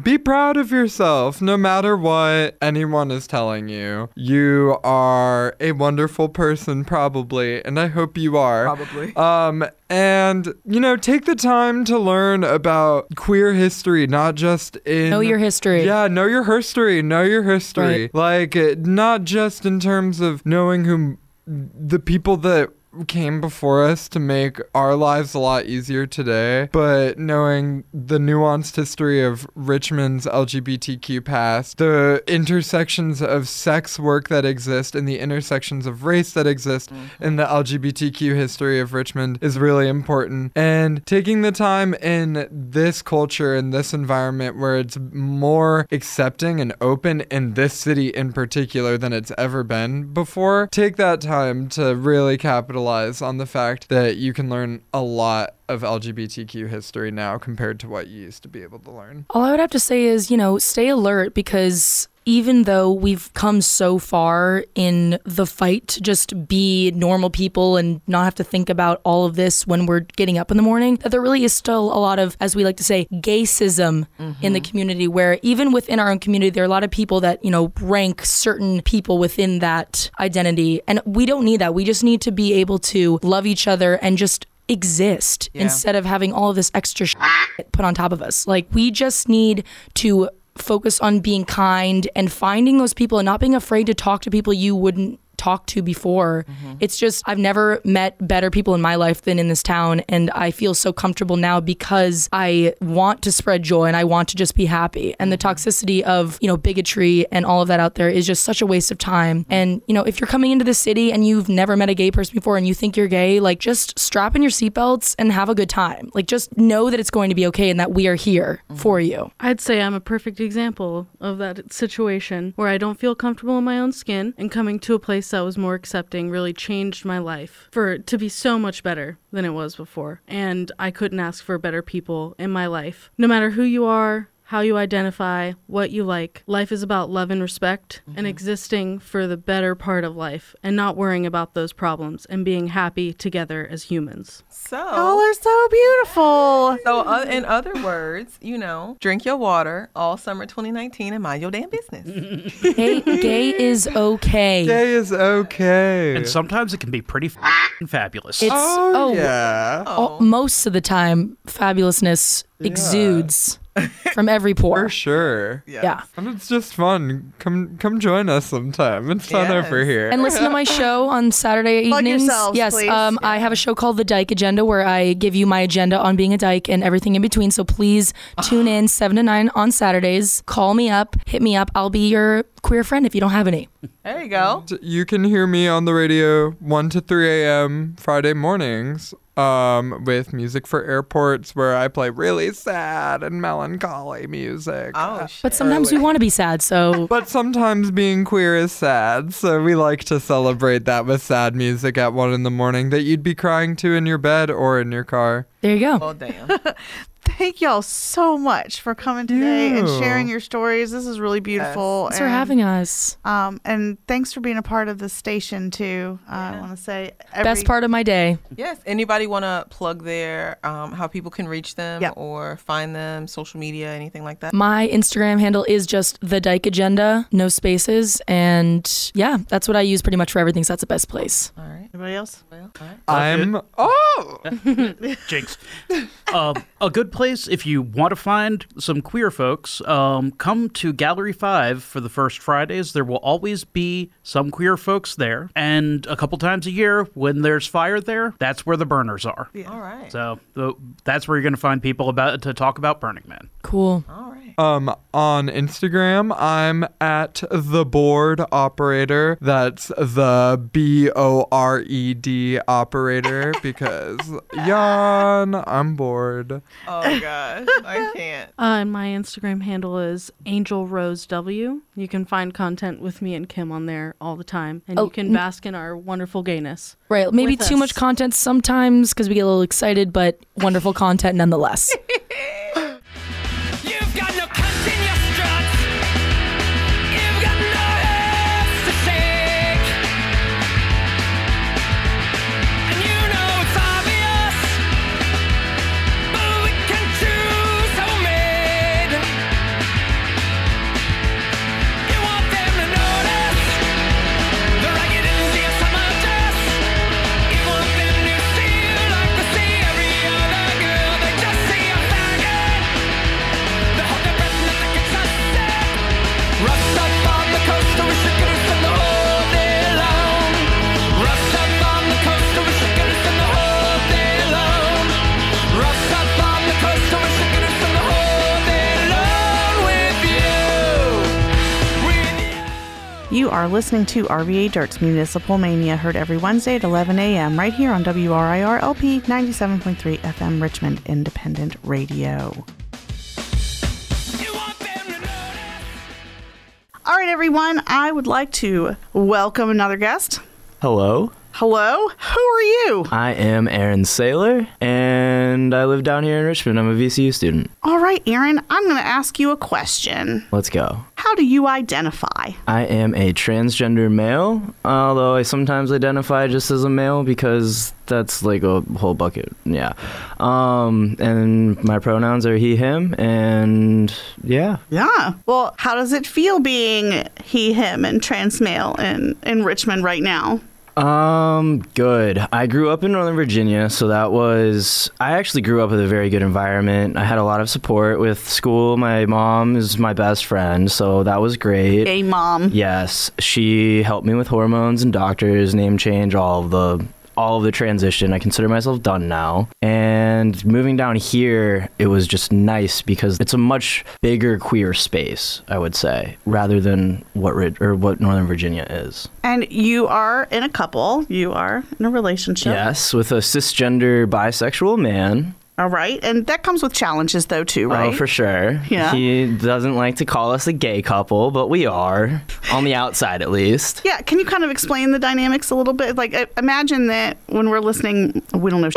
Be proud of yourself no matter what anyone is telling you. You are a wonderful person, probably, and I hope you are. Probably. Um, and, you know, take the time to learn about queer history, not just in. know your history Yeah, know your history. Know your history. Like, uh, not just in terms of knowing who the people that came before us to make our lives a lot easier today, but knowing the nuanced history of Richmond's LGBTQ past, the intersections of sex work that exist, and the intersections of race that exist mm-hmm. in the LGBTQ history of Richmond is really important. And taking the time in this culture, in this environment where it's more accepting and open in this city in particular than it's ever been before, take that time to really capitalize on the fact that you can learn a lot of LGBTQ history now compared to what you used to be able to learn. All I would have to say is, you know, stay alert because even though we've come so far in the fight to just be normal people and not have to think about all of this when we're getting up in the morning, that there really is still a lot of, as we like to say, gaysism in the mm-hmm. community, where even within our own community, there are a lot of people that, you know, rank certain people within that identity. And we don't need that. We just need to be able to love each other and just exist Yeah. instead of having all of this extra <laughs> shit put on top of us. Like we just need to focus on being kind and finding those people and not being afraid to talk to people you wouldn't talk to before. Mm-hmm. It's just I've never met better people in my life than in this town and I feel so comfortable now because I want to spread joy and I want to just be happy. And the mm-hmm. toxicity of, you know, bigotry and all of that out there is just such a waste of time. Mm-hmm. And, you know, if you're coming into the city and you've never met a gay person before and you think you're gay, like just strap in your seatbelts and have a good time. Like just know that it's going to be okay and that we are here for you. I'd say I'm a perfect example of that situation where I don't feel comfortable in my own skin and coming to a place space that was more accepting really changed my life for to be so much better than it was before. And I couldn't ask for better people in my life. No matter who you are, how you identify, what you like. Life is about love and respect mm-hmm. and existing for the better part of life and not worrying about those problems and being happy together as humans. So, y'all are so beautiful. So, uh, in other words, you know, drink your water all summer 2019 and mind your damn business. <laughs> gay, gay is okay. Gay is okay. And sometimes it can be pretty fabulous. It's, oh, oh yeah. Oh. Most of the time, fabulousness yeah. exudes. <laughs> from every pore. For sure. Yeah. yeah. And it's just fun. Come come join us sometime. It's fun yes. over here. And listen to my <laughs> show on Saturday evenings. yes. Um, yeah. I have a show called The Dyke Agenda where I give you my agenda on being a dyke and everything in between. So please tune in seven to nine on Saturdays. Call me up, hit me up. I'll be your queer friend if you don't have any. There you go. You can hear me on the radio 1 to 3 a.m. Friday mornings um, with music for airports where I play really sad and melancholy music. Oh, shit. But sometimes we want to be sad, so. <laughs> But sometimes being queer is sad, so we like to celebrate that with sad music at 1 in the morning that you'd be crying to in your bed or in your car. There you go. Oh, damn. <laughs> thank y'all so much for coming today and sharing your stories. This is really beautiful. Yes. Thanks and, for having us. Um, and thanks for being a part of the station too. Uh, yeah. I want to say every- best part of my day. Yes. Anybody want to plug their um, how people can reach them yep. or find them, social media, anything like that? My Instagram handle is just the Dyke Agenda, no spaces, and yeah, that's what I use pretty much for everything. So that's the best place. All right. Anybody else? Well, all right. I'm oh <laughs> Jinx. Uh, a good place if you want to find some queer folks. Um, come to Gallery Five for the first Fridays. There will always be some queer folks there, and a couple times a year when there's fire there, that's where the burners are. Yeah. All right. So the, that's where you're going to find people about to talk about Burning Man. Cool. All right. Um, on Instagram, I'm at the bored operator. That's the B O R E D operator <laughs> because yawn. I'm bored. Oh gosh, I <laughs> can't. Uh, and my Instagram handle is Angel Rose W. You can find content with me and Kim on there all the time, and oh, you can bask in our wonderful gayness. Right, maybe too us. much content sometimes because we get a little excited, but wonderful content nonetheless. <laughs> listening to RVA Dirt's Municipal Mania, heard every Wednesday at 11 a.m. right here on WRIR LP 97.3 FM Richmond Independent Radio. All right, everyone, I would like to welcome another guest. Hello. Hello, who are you? I am Aaron Saylor, and I live down here in Richmond. I'm a VCU student. All right, Aaron, I'm going to ask you a question. Let's go. How do you identify? I am a transgender male, although I sometimes identify just as a male because that's like a whole bucket. Yeah. Um, and my pronouns are he, him, and yeah. Yeah. Well, how does it feel being he, him, and trans male in, in Richmond right now? Um, good. I grew up in Northern Virginia, so that was. I actually grew up with a very good environment. I had a lot of support with school. My mom is my best friend, so that was great. Hey, mom. Yes, she helped me with hormones and doctors, name change, all of the all of the transition. I consider myself done now. And moving down here, it was just nice because it's a much bigger queer space, I would say, rather than what or what Northern Virginia is. And you are in a couple. You are in a relationship. Yes, with a cisgender bisexual man All right. And that comes with challenges, though, too, right? Oh, for sure. Yeah. He doesn't like to call us a gay couple, but we are, on the outside at least. Yeah. Can you kind of explain the dynamics a little bit? Like, uh, imagine that when we're listening, we don't know.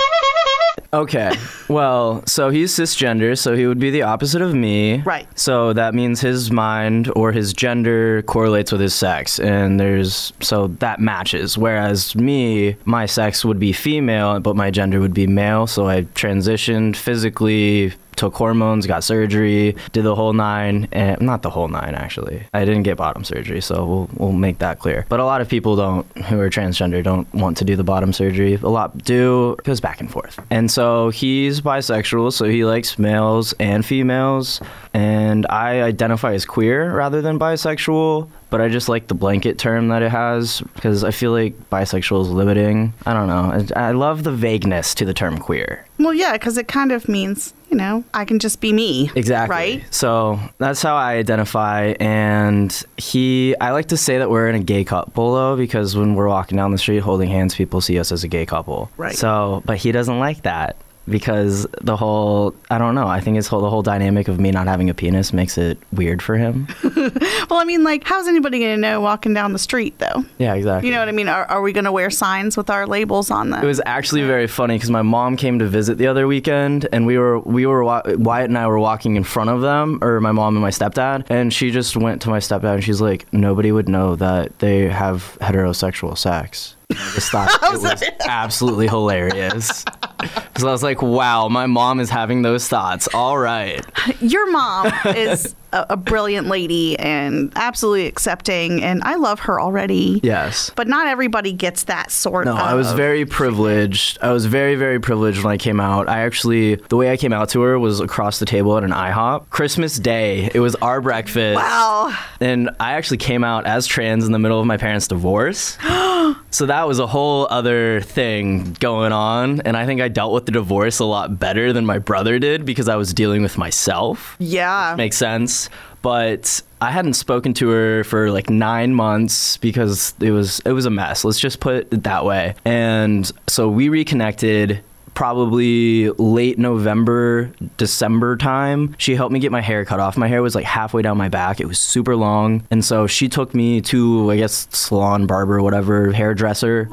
Okay. Well, so he's cisgender, so he would be the opposite of me. Right. So that means his mind or his gender correlates with his sex, and there's so that matches. Whereas me, my sex would be female, but my gender would be male. So I transitioned physically, took hormones, got surgery, did the whole nine, and not the whole nine actually. I didn't get bottom surgery, so we'll we'll make that clear. But a lot of people don't who are transgender don't want to do the bottom surgery. A lot do. It goes back and forth. And so he's bisexual, so he likes males and females, and I identify as queer rather than bisexual but I just like the blanket term that it has because I feel like bisexual is limiting. I don't know. I, I love the vagueness to the term queer. Well, yeah, because it kind of means, you know, I can just be me. Exactly. Right? So that's how I identify. And he, I like to say that we're in a gay couple though, because when we're walking down the street holding hands, people see us as a gay couple. Right. So, but he doesn't like that because the whole I don't know. I think it's whole, the whole dynamic of me not having a penis makes it weird for him. <laughs> well, I mean, like, how's anybody going to know walking down the street, though? Yeah, exactly. You know what I mean? Are, are we going to wear signs with our labels on them? It was actually very funny because my mom came to visit the other weekend, and we were we were Wyatt and I were walking in front of them, or my mom and my stepdad, and she just went to my stepdad and she's like, nobody would know that they have heterosexual sex. I just thought <laughs> it was <laughs> absolutely hilarious. Because I was like, wow, my mom is having those thoughts. All right. Your mom is a, a, brilliant lady and absolutely accepting, and I love her already. Yes. But not everybody gets that sort no, of. No, I was very privileged. I was very, very privileged when I came out. I actually, the way I came out to her was across the table at an IHOP. Christmas Day, it was our breakfast. Wow. And I actually came out as trans in the middle of my parents' divorce. <gasps> <gasps> <gasps> so that was a whole other thing going on. And I think I dealt with the divorce a lot better than my brother did because I was dealing with myself. Yeah. Makes sense but I hadn't spoken to her for like nine months because it was it was a mess. Let's just put it that way. And so we reconnected probably late November, December time. She helped me get my hair cut off. My hair was like halfway down my back. It was super long. And so she took me to I guess salon barber whatever hairdresser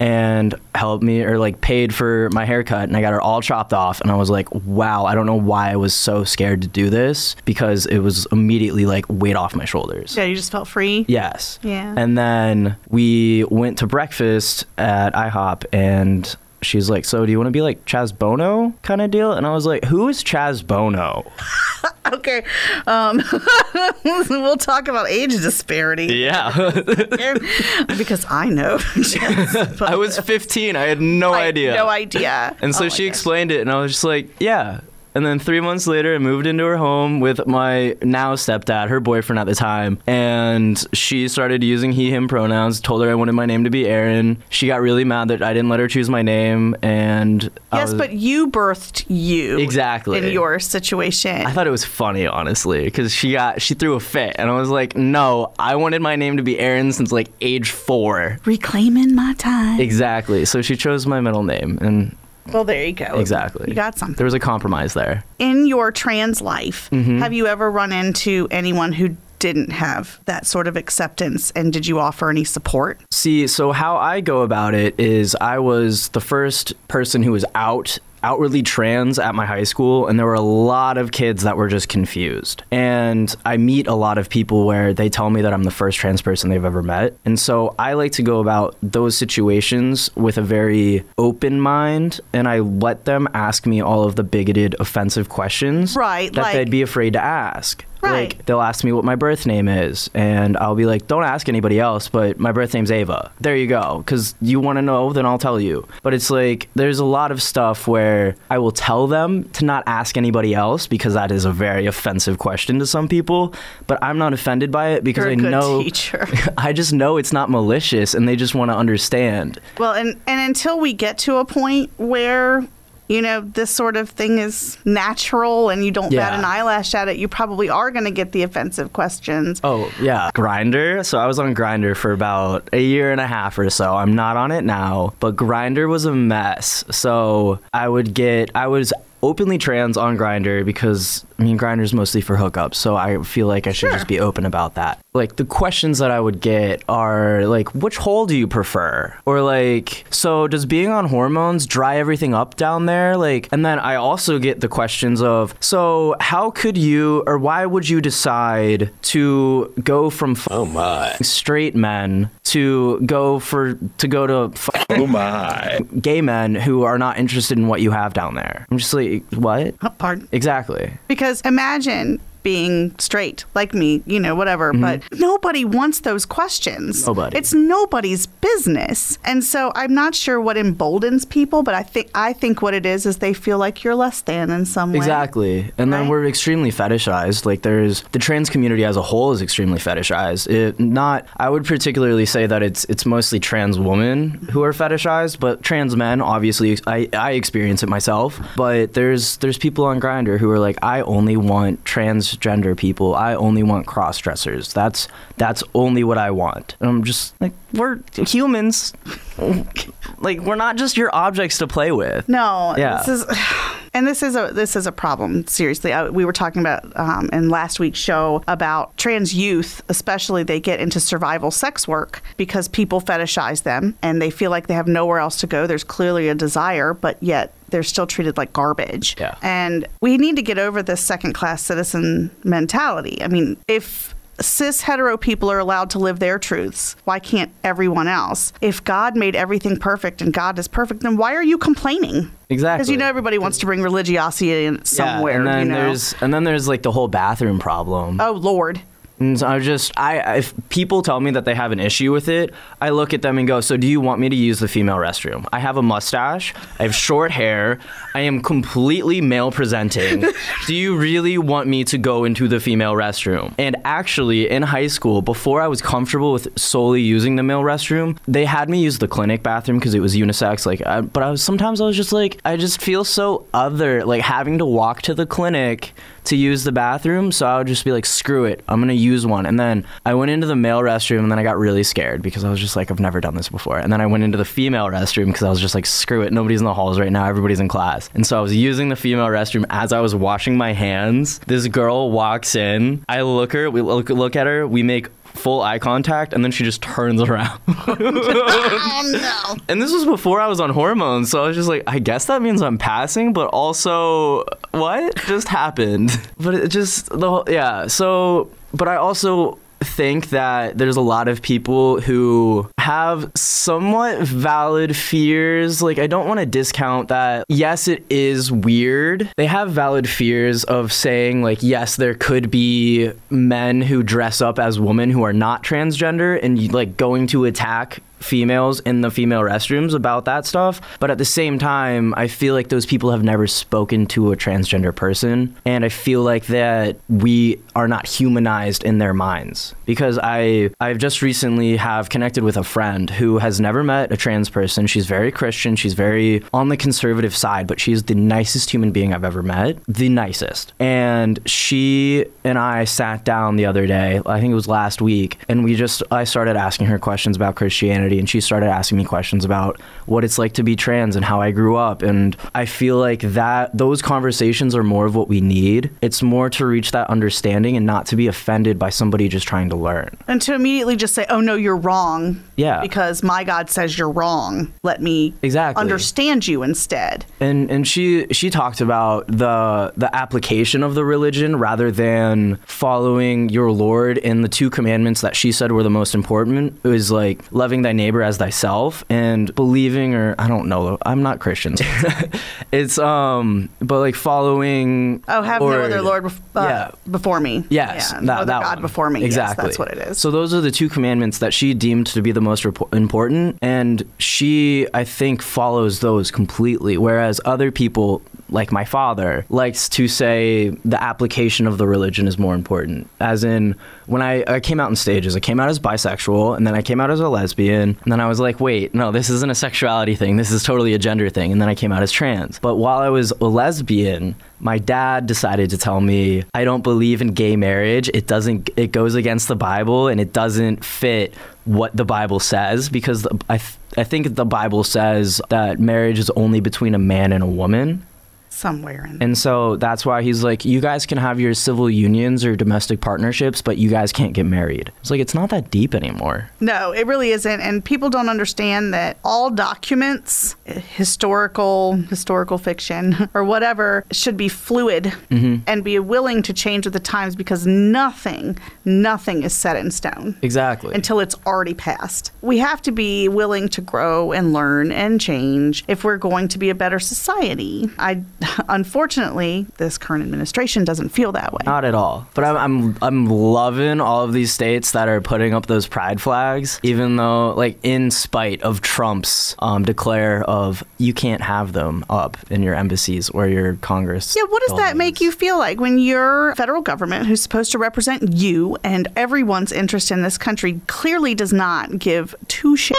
and helped me or like paid for my haircut and I got it all chopped off and I was like, wow, I don't know why I was so scared to do this because it was immediately like weight off my shoulders. Yeah, you just felt free. Yes. Yeah. And then we went to breakfast at IHOP and she's like, "So do you want to be like Chaz Bono kind of deal?" And I was like, "Who is Chaz Bono?" <laughs> okay, um, <laughs> we'll talk about age disparity. Yeah, <laughs> because I know. I was 15. I had no I idea. No idea. And so oh she explained it, and I was just like, "Yeah." And then three months later, I moved into her home with my now stepdad, her boyfriend at the time. And she started using he, him pronouns, told her I wanted my name to be Aaron. She got really mad that I didn't let her choose my name. And yes, was, but you birthed you. Exactly. In your situation. I thought it was funny, honestly, because she got, she threw a fit. And I was like, no, I wanted my name to be Aaron since like age four. Reclaiming my time. Exactly. So she chose my middle name. And well, there you go. Exactly. You got something. There was a compromise there. In your trans life, mm-hmm. have you ever run into anyone who didn't have that sort of acceptance and did you offer any support? See, so how I go about it is I was the first person who was out outwardly trans at my high school, and there were a lot of kids that were just confused. And I meet a lot of people where they tell me that I'm the first trans person they've ever met. And so I like to go about those situations with a very open mind, and I let them ask me all of the bigoted, offensive questions right, that like, they'd be afraid to ask. Right. Like they'll ask me what my birth name is, and I'll be like, "Don't ask anybody else, but my birth name's Ava." There you go. Because you want to know, then I'll tell you. But it's like there's a lot of stuff where I will tell them to not ask anybody else because that is a very offensive question to some people. But I'm not offended by it because I know teacher. <laughs> I just know it's not malicious, and they just want to understand. Well, and and until we get to a point where you know, this sort of thing is natural and you don't Yeah. bat an eyelash at it, you probably are going to get the offensive questions. Oh, yeah. Grindr. So I was on Grindr for about a year and a half or so. I'm not on it now, but Grindr was a mess. So I would get, I was openly trans on Grindr because I mean Grindr's mostly for hookups, so I feel like I should sure. just be open about that. Like the questions that I would get are like, which hole do you prefer? Or like, so does being on hormones dry everything up down there? Like, and then I also get the questions of, so how could you or why would you decide to go from oh my straight men to go for to go to oh my gay men who are not interested in what you have down there? I'm just like, what? Uh, pardon? Exactly. Because imagine being straight like me, you know, whatever. Mm-hmm. But nobody wants those questions. Nobody. It's nobody's business. And so I'm not sure what emboldens people, but I think I think what it is is they feel like you're less than in some way. Exactly. And right? then we're extremely fetishized. Like there's the trans community as a whole is extremely fetishized. It not I would particularly say that it's it's mostly trans women who are fetishized, but trans men obviously I, I experience it myself. But there's there's people on Grindr who are like, I only want trans transgender people. I only want cross dressers. That's that's only what I want. And I'm just like we're humans. <laughs> like we're not just your objects to play with. No. Yeah. This is <sighs> and this is a this is a problem. Seriously, I, we were talking about um, in last week's show about trans youth, especially they get into survival sex work because people fetishize them and they feel like they have nowhere else to go. There's clearly a desire, but yet they're still treated like garbage. Yeah. And we need to get over this second class citizen mentality. I mean, if cis hetero people are allowed to live their truths. Why can't everyone else? If God made everything perfect and God is perfect, then why are you complaining? Exactly. Because you know everybody wants to bring religiosity in somewhere. Yeah, and then you know? there's and then there's like the whole bathroom problem. Oh Lord. And so I just, I if people tell me that they have an issue with it, I look at them and go, "So do you want me to use the female restroom? I have a mustache, I have short hair, I am completely male presenting. <laughs> do you really want me to go into the female restroom?" And actually, in high school, before I was comfortable with solely using the male restroom, they had me use the clinic bathroom because it was unisex. Like, I, but I was sometimes I was just like, I just feel so other, like having to walk to the clinic to use the bathroom. So I would just be like, screw it, I'm gonna use one. And then I went into the male restroom and then I got really scared because I was just like, I've never done this before. And then I went into the female restroom because I was just like, screw it, nobody's in the halls right now, everybody's in class. And so I was using the female restroom as I was washing my hands. This girl walks in, I look her, we look, look at her, we make full eye contact, and then she just turns <laughs> around. oh no! And this was before I was on hormones, so I was just like, I guess that means I'm passing, but also, what just happened? But it just the whole, yeah. So, but I also think that there's a lot of people who have somewhat valid fears. Like, I don't want to discount that. Yes, it is weird. They have valid fears of saying, like, yes, there could be men who dress up as women who are not transgender and, like, going to attack females in the female restrooms about that stuff. But at the same time, I feel like those people have never spoken to a transgender person. And I feel like that we are not humanized in their minds. Because I I've just recently have connected with a friend who has never met a trans person. She's very Christian. She's very on the conservative side, but she's the nicest human being I've ever met. The nicest. And she and I sat down the other day, I think it was last week, and we just I started asking her questions about Christianity and she started asking me questions about what it's like to be trans and how I grew up and I feel like that those conversations are more of what we need. It's more to reach that understanding and not to be offended by somebody just trying to learn. And to immediately just say, "Oh no, you're wrong." Yeah. Because my God says you're wrong. Let me exactly understand you instead. And and she she talked about the the application of the religion rather than following your Lord in the two commandments that she said were the most important. It was like loving thy neighbor as thyself and believing or I don't know I'm not Christian. <laughs> <laughs> It's um but like following oh have or, no other Lord bef- uh, yeah. before me. Yes yeah, that, that God one. before me. Exactly yes, that's what it is. So those are the two commandments that she deemed to be the most rep- important and she I think follows those completely whereas other people like my father, likes to say the application of the religion is more important. As in, when I, I came out in stages, I came out as bisexual, and then I came out as a lesbian, and then I was like, wait, no, this isn't a sexuality thing. This is totally a gender thing. And then I came out as trans. But while I was a lesbian, my dad decided to tell me I don't believe in gay marriage. It doesn't. It goes against the Bible, and it doesn't fit what the Bible says because I th- I think the Bible says that marriage is only between a man and a woman. Somewhere in and so that's why he's like you guys can have your civil unions or domestic partnerships but you guys can't get married. It's like it's not that deep anymore. No it really isn't and people don't understand that all documents historical historical fiction <laughs> or whatever should be fluid mm-hmm. and be willing to change with the times because nothing nothing is set in stone exactly. until it's already passed. We have to be willing to grow and learn and change if we're going to be a better society. I unfortunately, this current administration doesn't feel that way. Not at all. But I'm, I'm, I'm loving all of these states that are putting up those pride flags, even though, like, in spite of Trump's um, declare of you can't have them up in your embassies or your Congress. Yeah, what does buildings. that make you feel like when your federal government, who's supposed to represent you and everyone's interest in this country, clearly does not give two shits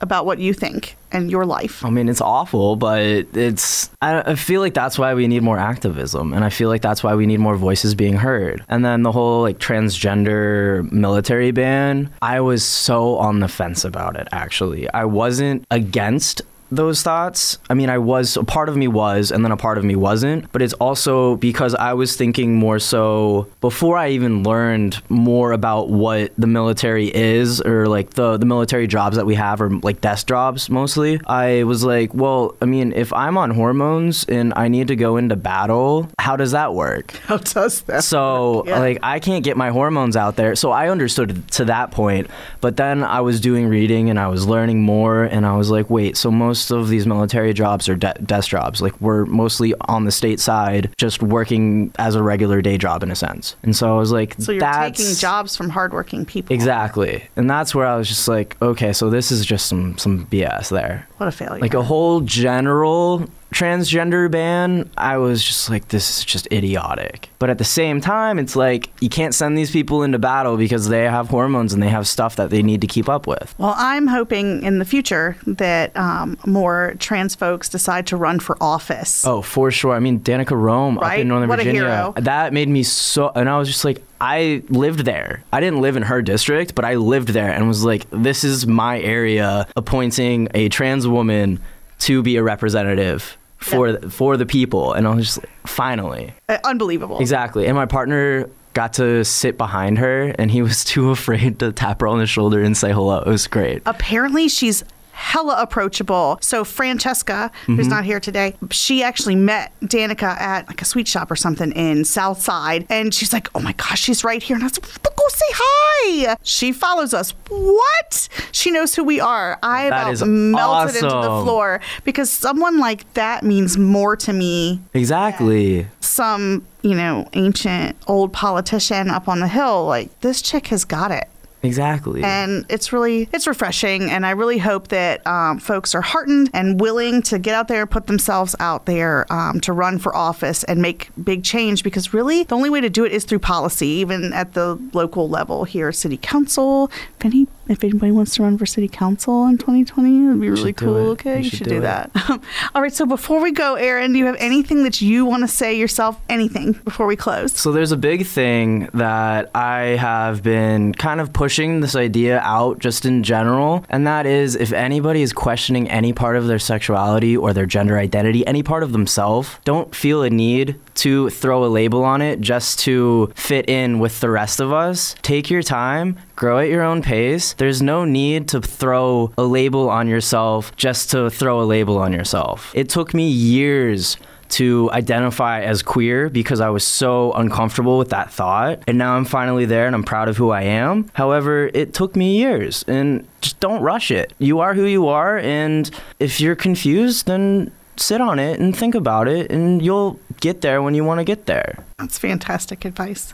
about what you think? And your life. I mean, it's awful, but it's. I, I feel like that's why we need more activism, and I feel like that's why we need more voices being heard. And then the whole like transgender military ban, I was so on the fence about it. Actually, I wasn't against those thoughts. I mean, I was a part of me was, and then a part of me wasn't. But it's also because I was thinking more so before I even learned more about what the military is, or like the the military jobs that we have, or like desk jobs mostly. I was like, well, I mean, if I'm on hormones and I need to go into battle, how does that work? <laughs> How does that? So yeah. like, I can't get my hormones out there. So I understood to that point. But then I was doing reading and I was learning more, and I was like, wait, so most most of these military jobs are de- desk jobs. Like we're mostly on the state side, just working as a regular day job in a sense. And so I was like, so you're taking jobs from hardworking people. Exactly, and that's where I was just like, okay, so this is just some some BS there. What a failure! Like a whole general transgender ban, I was just like, this is just idiotic. But at the same time, it's like, you can't send these people into battle because they have hormones and they have stuff that they need to keep up with. Well, I'm hoping in the future that um, more trans folks decide to run for office. Oh, for sure. I mean, Danica Roem right? up in Northern what Virginia. That made me so, and I was just like, I lived there. I didn't live in her district, but I lived there and was like, this is my area appointing a trans woman to be a representative for yeah. for the people, and I was just like, finally uh, unbelievable. Exactly, and my partner got to sit behind her, and he was <laughs> too afraid to tap her on the shoulder and say hello. It was great. Apparently, she's hella approachable. So Francesca, mm-hmm. who's not here today, she actually met Danica at like a sweet shop or something in Southside, and she's like, "Oh my gosh, she's right here!" And I was like, "Go say hi." She follows us. What? She knows who we are. I that about melted awesome. into the floor because someone like that means more to me. Exactly. Some you know, ancient old politician up on the hill. Like, this chick has got it. Exactly. And it's really it's refreshing, and I really hope that um, folks are heartened and willing to get out there put themselves out there um, to run for office and make big change. Because really, the only way to do it is through policy, even at the local level here, city council. If any if anybody wants to run for city council in 2020, it'd be really cool. Okay, you, you should, should, do, do that. <laughs> All right. So before we go, Aaron, do you have anything that you want to say yourself? Anything before we close? So there's a big thing that I have been kind of pushing this idea out just in general, and that is if anybody is questioning any part of their sexuality or their gender identity, any part of themselves, don't feel a need to throw a label on it just to fit in with the rest of us. Take your time, grow at your own pace. There's no need to throw a label on yourself just to throw a label on yourself. It took me years to identify as queer because I was so uncomfortable with that thought. And now I'm finally there and I'm proud of who I am. However, it took me years and just don't rush it. You are who you are. And if you're confused, then sit on it and think about it and you'll get there when you want to get there. That's fantastic advice.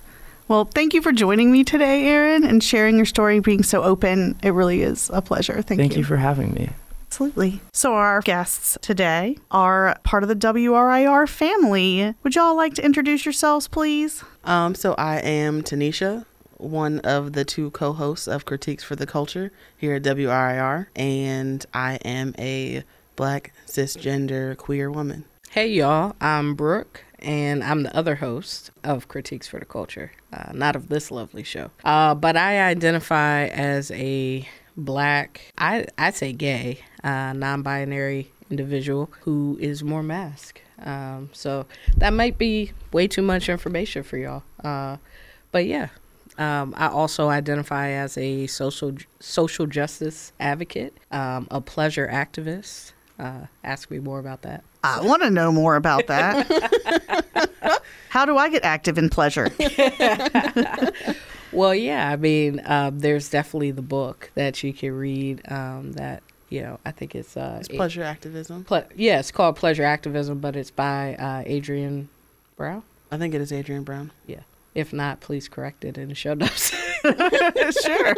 Well, thank you for joining me today, Aaron, and sharing your story, being so open. It really is a pleasure. Thank, you. thank you. you for having me. Absolutely. So, our guests today are part of the WRIR family. Would y'all like to introduce yourselves, please? Um, so, I am Tanisha, one of the two co hosts of Critiques for the Culture here at WRIR, and I am a black, cisgender, queer woman. Hey, y'all. I'm Brooke and I'm the other host of Critiques for the Culture, uh, not of this lovely show. Uh, but I identify as a black, I I say gay, uh, non-binary individual who is more masked. Um, so that might be way too much information for y'all. Uh, but yeah, um, I also identify as a social social justice advocate, um, a pleasure activist. Uh, ask me more about that. I want to know more about that. <laughs> How do I get active in pleasure? <laughs> well, yeah, I mean, um, there's definitely the book that you can read um, that you know, I think it's uh, it's pleasure activism. Ple- yeah, it's called pleasure activism, but it's by uh, Adrienne Brown. I think it is Adrienne Brown. Yeah. If not, please correct it in the show notes. <laughs> <laughs> sure.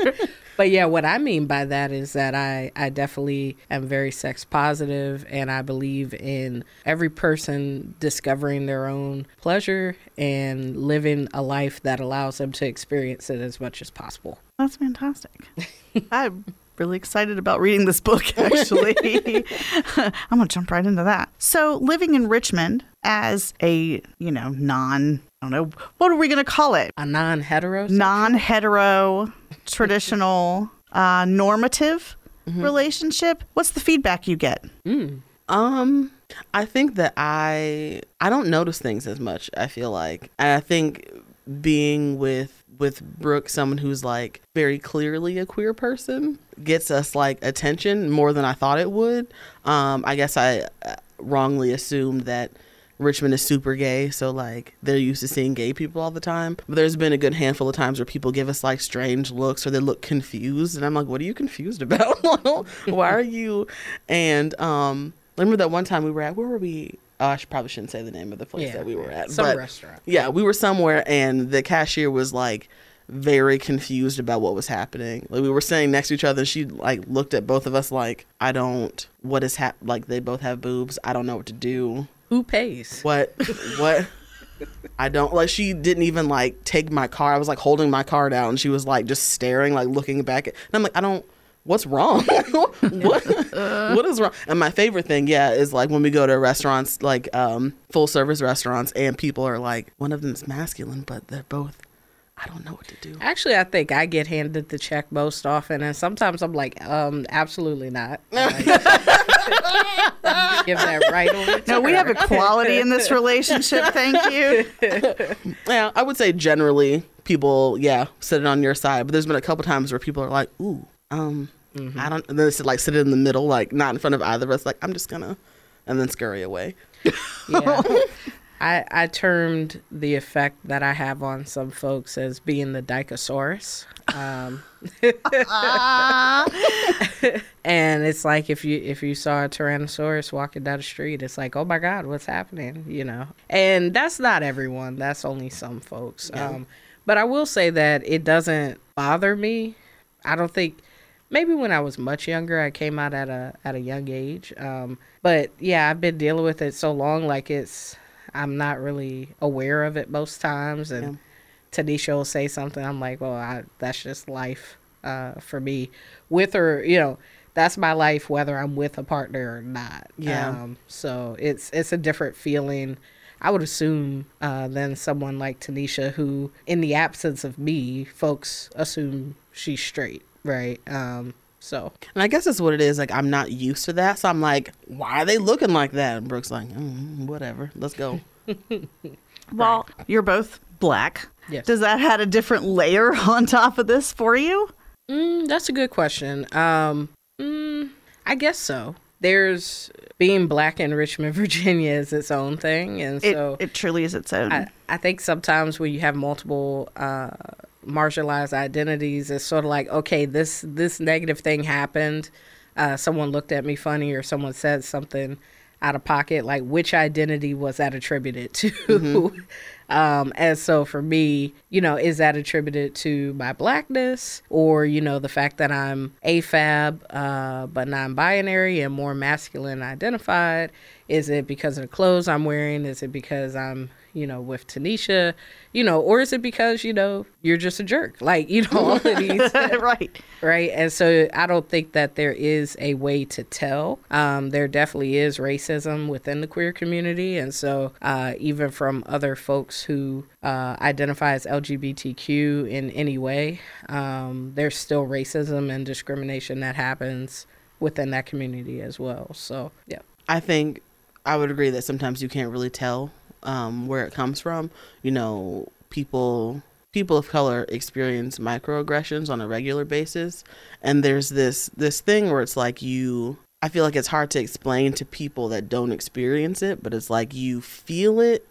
But yeah, what I mean by that is that I, I definitely am very sex positive and I believe in every person discovering their own pleasure and living a life that allows them to experience it as much as possible. That's fantastic. <laughs> I'm really excited about reading this book, <laughs> actually. I'm going to jump right into that. So, living in Richmond as a, you know, non, I don't know, what are we going to call it? A non hetero? Non hetero, <laughs> traditional, uh, normative mm-hmm. relationship. What's the feedback you get? Mm. Um, I think that I I don't notice things as much. I feel like I think being with with Brooke, someone who's like very clearly a queer person, gets us like attention more than I thought it would. Um, I guess I uh, wrongly assumed that Richmond is super gay, so like they're used to seeing gay people all the time. But there's been a good handful of times where people give us like strange looks or they look confused, and I'm like, "What are you confused about? <laughs> Why are you?" And um, remember that one time we were at where were we? Oh, I should, probably shouldn't say the name of the place yeah, that we were at. Some but, restaurant. Yeah, we were somewhere, and the cashier was like very confused about what was happening. Like we were sitting next to each other, and she like looked at both of us like, "I don't. What is hap? Like they both have boobs. I don't know what to do. Who pays? What? what?" I don't like she didn't even like take my car. I was like holding my card out and she was like just staring, like looking back at and I'm like, I don't what's wrong? <laughs> what what is wrong? And my favorite thing, yeah, is like when we go to restaurants, like um, full service restaurants, and people are like, one of them's masculine, but they're both. I don't know what to do. Actually, I think I get handed the check most often, and sometimes I'm like, um, absolutely not. <laughs> Like, give that right over. No, we have equality in this relationship. Thank you. <laughs> yeah, I would say generally people, yeah, sit it on your side, but there's been a couple times where people are like, ooh, um, mm-hmm. I don't. And Then it's like sit in the middle, like not in front of either of us. Like I'm just gonna, and then scurry away. yeah. <laughs> I I termed the effect that I have on some folks as being the Dicosaurus. Um, <laughs> and it's like if you if you saw a Tyrannosaurus walking down the street, it's like, oh my God, what's happening? You know. And that's not everyone. That's only some folks. Yeah. Um, but I will say that it doesn't bother me. I don't think maybe when I was much younger, I came out at a at a young age. Um, but yeah, I've been dealing with it so long, like it's I'm not really aware of it most times. And yeah. Tanisha will say something, I'm like, well, I, that's just life uh, for me. With or you know, that's my life whether I'm with a partner or not. Yeah. Um, so it's it's a different feeling. I would assume uh, than someone like Tanisha, who, in the absence of me, folks assume she's straight right? Um, so, and I guess that's what it is. Like, I'm not used to that, so I'm like, why are they looking like that? And Brooke's like, mm, whatever, let's go. <laughs> well, you're both black. Yes. Does that add a different layer <laughs> on top of this for you? Mm, that's a good question. Um, mm, I guess so. There's being black in Richmond, <laughs> Virginia is its own thing, and so it, it truly is its own. I, I, think sometimes when you have multiple uh, marginalized identities it's sort of like okay this this negative thing happened. Uh, someone looked at me funny or someone said something out of pocket like which identity was that attributed to? Mm-hmm. <laughs> um, and so for me you know is that attributed to my blackness or you know the fact that i'm afab uh, but non-binary and more masculine identified? Is it because of the clothes i'm wearing? Is it because i'm you know, with Tanisha, you know, or is it because, you know, you're just a jerk? Like, you know, all of <laughs> these. <laughs> right. Right. And so I don't think that there is a way to tell. Um, there definitely is racism within the queer community. And so uh, even from other folks who uh, identify as LGBTQ in any way, um, there's still racism and discrimination that happens within that community as well. So, yeah. I think I would agree that sometimes you can't really tell um, where it comes from. You know, people people of color experience microaggressions on a regular basis, and there's this this thing where it's like you. I feel like it's hard to explain to people that don't experience it, but it's like you feel it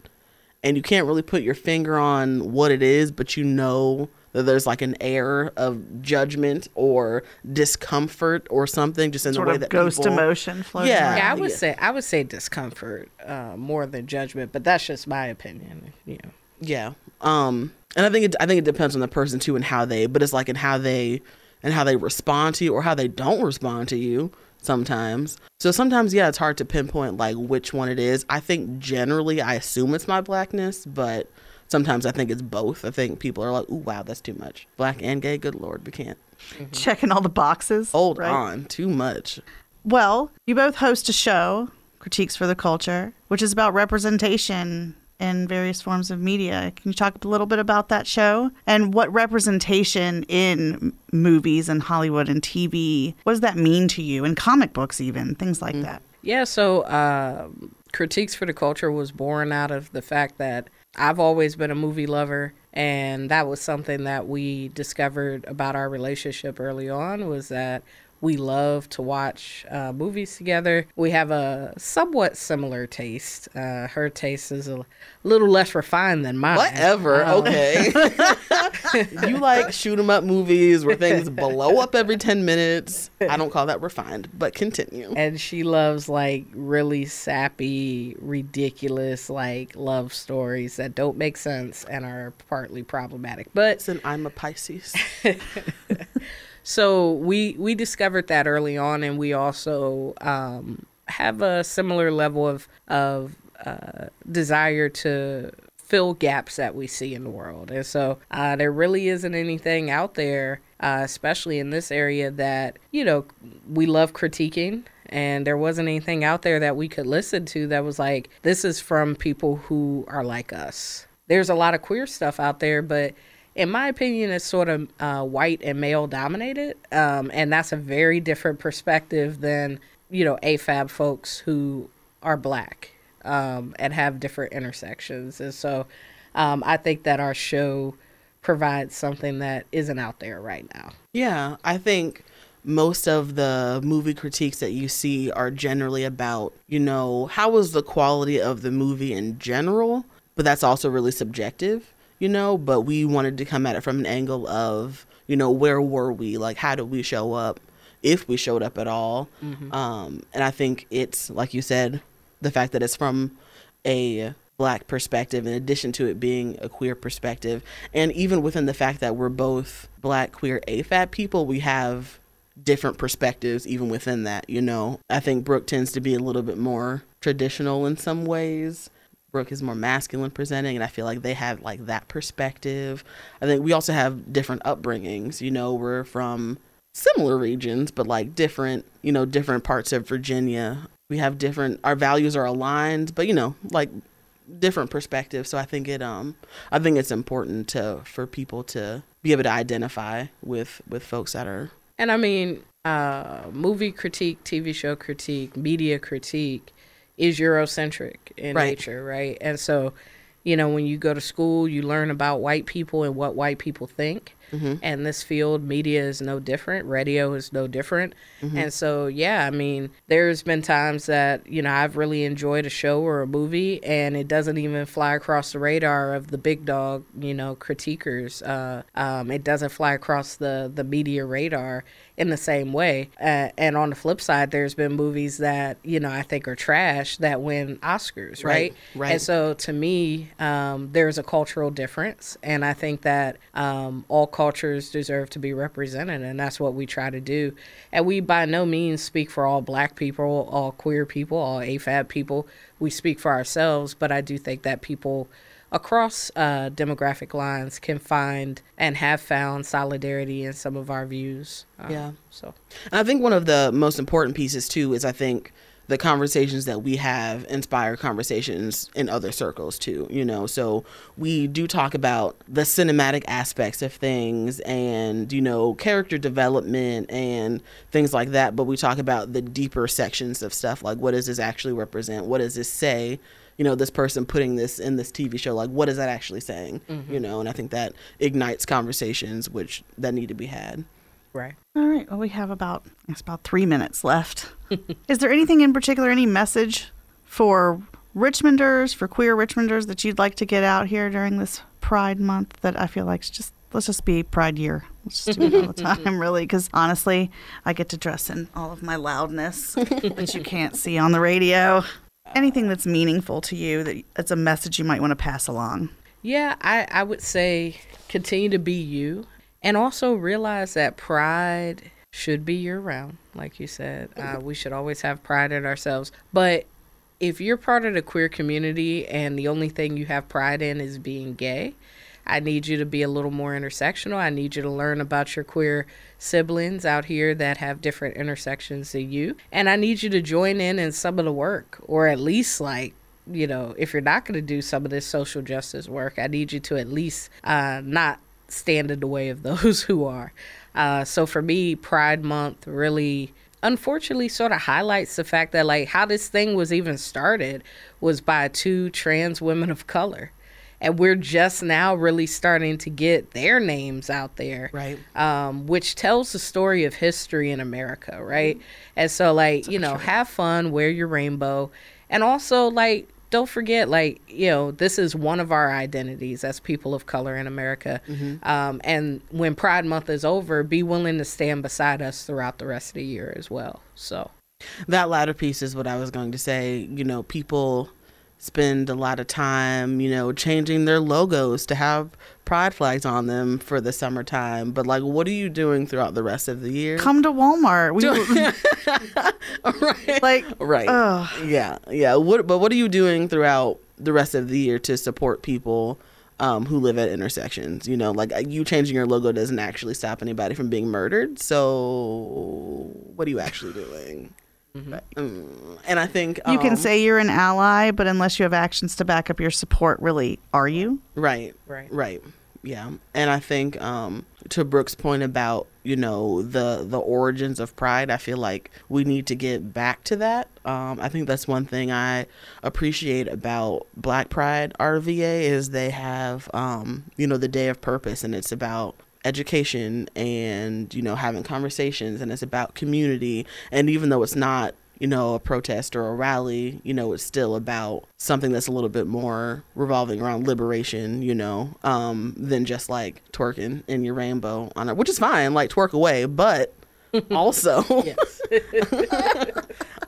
and you can't really put your finger on what it is, but you know that there's like an air of judgment or discomfort or something just in sort the way of that ghost people, emotion floating yeah. Yeah, I would say I would say discomfort uh, more than judgment, but that's just my opinion. You know. Yeah. Um, and I think it I think it depends on the person too and how they, but it's like in how they and how they respond to you or how they don't respond to you sometimes. So sometimes yeah, it's hard to pinpoint like which one it is. I think generally I assume it's my blackness, but sometimes I think it's both. I think people are like, "Ooh, wow, that's too much." Black and gay, good lord, we can't. Mm-hmm. Checking all the boxes. Hold right? on, too much. Well, you both host a show, Critiques for the Culture, which is about representation in various forms of media. Can you talk a little bit about that show and what representation in movies and Hollywood and TV? What does that mean to you? And comic books, even things like mm. that. Yeah. So, uh, Critiques for the Culture was born out of the fact that I've always been a movie lover and that was something that we discovered about our relationship early on was that we love to watch uh, movies together. We have a somewhat similar taste. Uh, her taste is a little less refined than mine. Whatever. Um, okay. <laughs> you like shoot 'em up movies where things <laughs> blow up every 10 minutes. I don't call that refined, but continue. And she loves like really sappy, ridiculous like love stories that don't make sense and are partly problematic. But Listen, I'm a Pisces. <laughs> So we we discovered that early on, and we also um, have a similar level of of uh, desire to fill gaps that we see in the world. And so uh, there really isn't anything out there, uh, especially in this area, that you know we love critiquing. And there wasn't anything out there that we could listen to that was like, this is from people who are like us. There's a lot of queer stuff out there, but in my opinion, is sort of uh, white and male dominated. Um, and that's a very different perspective than, you know, AFAB folks who are black um, and have different intersections. And so um, I think that our show provides something that isn't out there right now. Yeah, I think most of the movie critiques that you see are generally about, you know, how was the quality of the movie in general, but that's also really subjective you know, but we wanted to come at it from an angle of, you know, where were we? Like, how did we show up? If we showed up at all. Mm-hmm. Um, and I think it's, like you said, the fact that it's from a black perspective in addition to it being a queer perspective and even within the fact that we're both black queer afab people we have different perspectives even within that you know i think brooke tends to be a little bit more traditional in some ways Brooke is more masculine presenting, and I feel like they have like that perspective. I think we also have different upbringings. You know, we're from similar regions, but like different, you know, different parts of Virginia. We have different. Our values are aligned, but you know, like different perspectives. So I think it um I think it's important to for people to be able to identify with with folks that are. And I mean, uh, movie critique, TV show critique, media critique is Eurocentric in right. nature, right? And so, you know, when you go to school, you learn about white people and what white people think. Mm-hmm. And this field, media is no different. Radio is no different. Mm-hmm. And so, yeah, I mean, there's been times that, you know, I've really enjoyed a show or a movie and it doesn't even fly across the radar of the big dog, you know, critiquers. Uh, um, it doesn't fly across the, the media radar in the same way. Uh, and on the flip side, there's been movies that you know I think are trash that win Oscars, right? Right. right. And so to me, um, there's a cultural difference, and I think that um, all cultures deserve to be represented, and that's what we try to do. And we by no means speak for all black people, all queer people, all AFAB people. We speak for ourselves, but I do think that people across uh, demographic lines can find and have found solidarity in some of our views. Um, yeah. So, I think one of the most important pieces too is I think the conversations that we have inspire conversations in other circles too, you know. So we do talk about the cinematic aspects of things and, you know, character development and things like that, but we talk about the deeper sections of stuff like what does this actually represent? What does this say? You know, this person putting this in this TV show, like what is that actually saying? Mm-hmm. You know, and I think that ignites conversations which that need to be had. Right. All right. Well, we have about it's about three minutes left. <laughs> Is there anything in particular, any message for Richmonders, for queer Richmonders that you'd like to get out here during this Pride Month? That I feel like just let's just be Pride Year. Let's just do it all the <laughs> time, really. Because honestly, I get to dress in all of my loudness, which you can't see on the radio. Anything that's meaningful to you that it's a message you might want to pass along. Yeah, I, I would say continue to be you and also realize that pride should be year round, like you said. Uh, we should always have pride in ourselves. But if you're part of the queer community and the only thing you have pride in is being gay, I need you to be a little more intersectional. I need you to learn about your queer siblings out here that have different intersections than you. And I need you to join in in some of the work, or at least like you know, if you're not going to do some of this social justice work, I need you to at least uh, not stand in the way of <laughs> those who are. Uh, so for me, Pride Month really unfortunately sort of highlights the fact that like how this thing was even started was by two trans women of color and we're just now really starting to get their names out there right um, which tells the story of history in america right mm-hmm. and so like That's you know true. have fun wear your rainbow and also like don't forget, like, you know, this is one of our identities as people of color in America. Mm-hmm. Um, and when Pride Month is over, be willing to stand beside us throughout the rest of the year as well. So, that latter piece is what I was going to say. You know, people spend a lot of time, you know, changing their logos to have pride flags on them for the summertime. But like, what are you doing throughout the rest of the year? Come to Walmart. We <laughs> right. Like right. Ugh. Yeah, yeah. What? But what are you doing throughout the rest of the year to support people? Um, who live at intersections. You know, like you changing your logo doesn't actually stop anybody from being murdered. So, what are you actually doing? Mm-hmm. Um, and I think you can um, say you're an ally, but unless you have actions to back up your support, really, are you? Right, right, right. Yeah, and I think um, to Brooke's point about you know the the origins of Pride, I feel like we need to get back to that. Um, I think that's one thing I appreciate about Black Pride RVA is they have um, you know the Day of Purpose, and it's about education and you know having conversations and it's about community. And even though it's not you know a protest or a rally you know it's still about something that's a little bit more revolving around liberation you know um than just like twerking in your rainbow on it which is fine like twerk away but <laughs> also <laughs>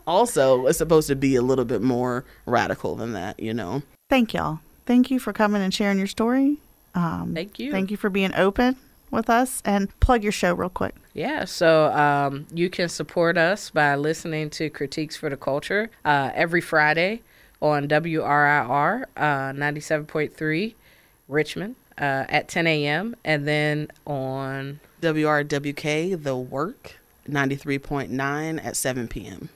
also it's supposed to be a little bit more radical than that you know? Thank y'all. Thank you for coming and sharing your story. Um, thank you. thank you for being open with us and plug your show real quick. Yeah, so um, you can support us by listening to Critiques for the Culture uh, every Friday on WRIR uh, 97.3 Richmond uh, at 10 a.m. and then on WRWK The Work 93.9 at 7 p.m.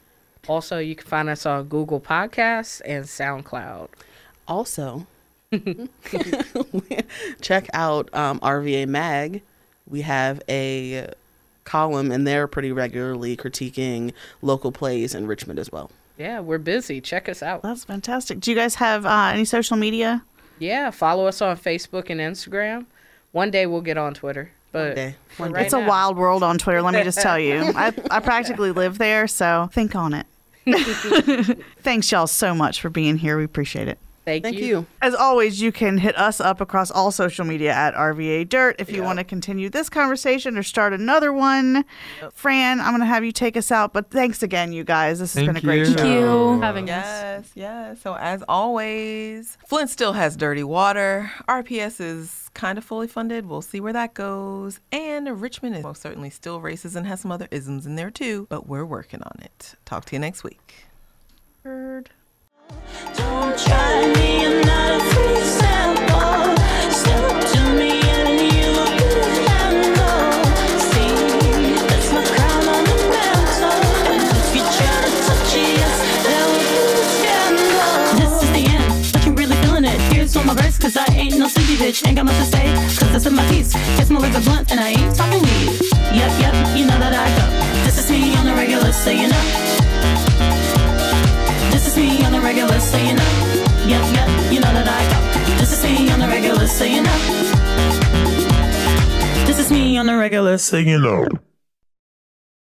Also, you can find us on Google Podcasts and SoundCloud. Also, <laughs> check out um, RVA Mag. We have a column and they're pretty regularly critiquing local plays in Richmond as well. Yeah, we're busy. Check us out. That's fantastic. Do you guys have uh, any social media? Yeah, follow us on Facebook and Instagram. One day we'll get on Twitter. But One day. it's a wild world on Twitter, let me just tell you. <laughs> I, I practically live there, so think on it. <laughs> Thanks, y'all, so much for being here. We appreciate it. Thank, Thank you. you. As always, you can hit us up across all social media at RVA Dirt if you want to continue this conversation or start another one. Fran, I'm going to have you take us out, but thanks again, you guys. This has Thank been a great you. show. Thank you. Having us. Yes, yes. So as always, Flint still has dirty water. RPS is kind of fully funded. We'll see where that goes. And Richmond is most certainly still racist and has some other isms in there too, but we're working on it. Talk to you next week. Heard. Cause I ain't no sleepy bitch. Ain't got much to say, cause it's my piece. Kiss my lips blunt, and I ain't talking weed. Yep, yep, you know that I go. This is me on the regular, so you know. Me on the regular, so you know. Yep, yep, you know that I go. This is me on the regular, so you know. This is me on the regular, so you know.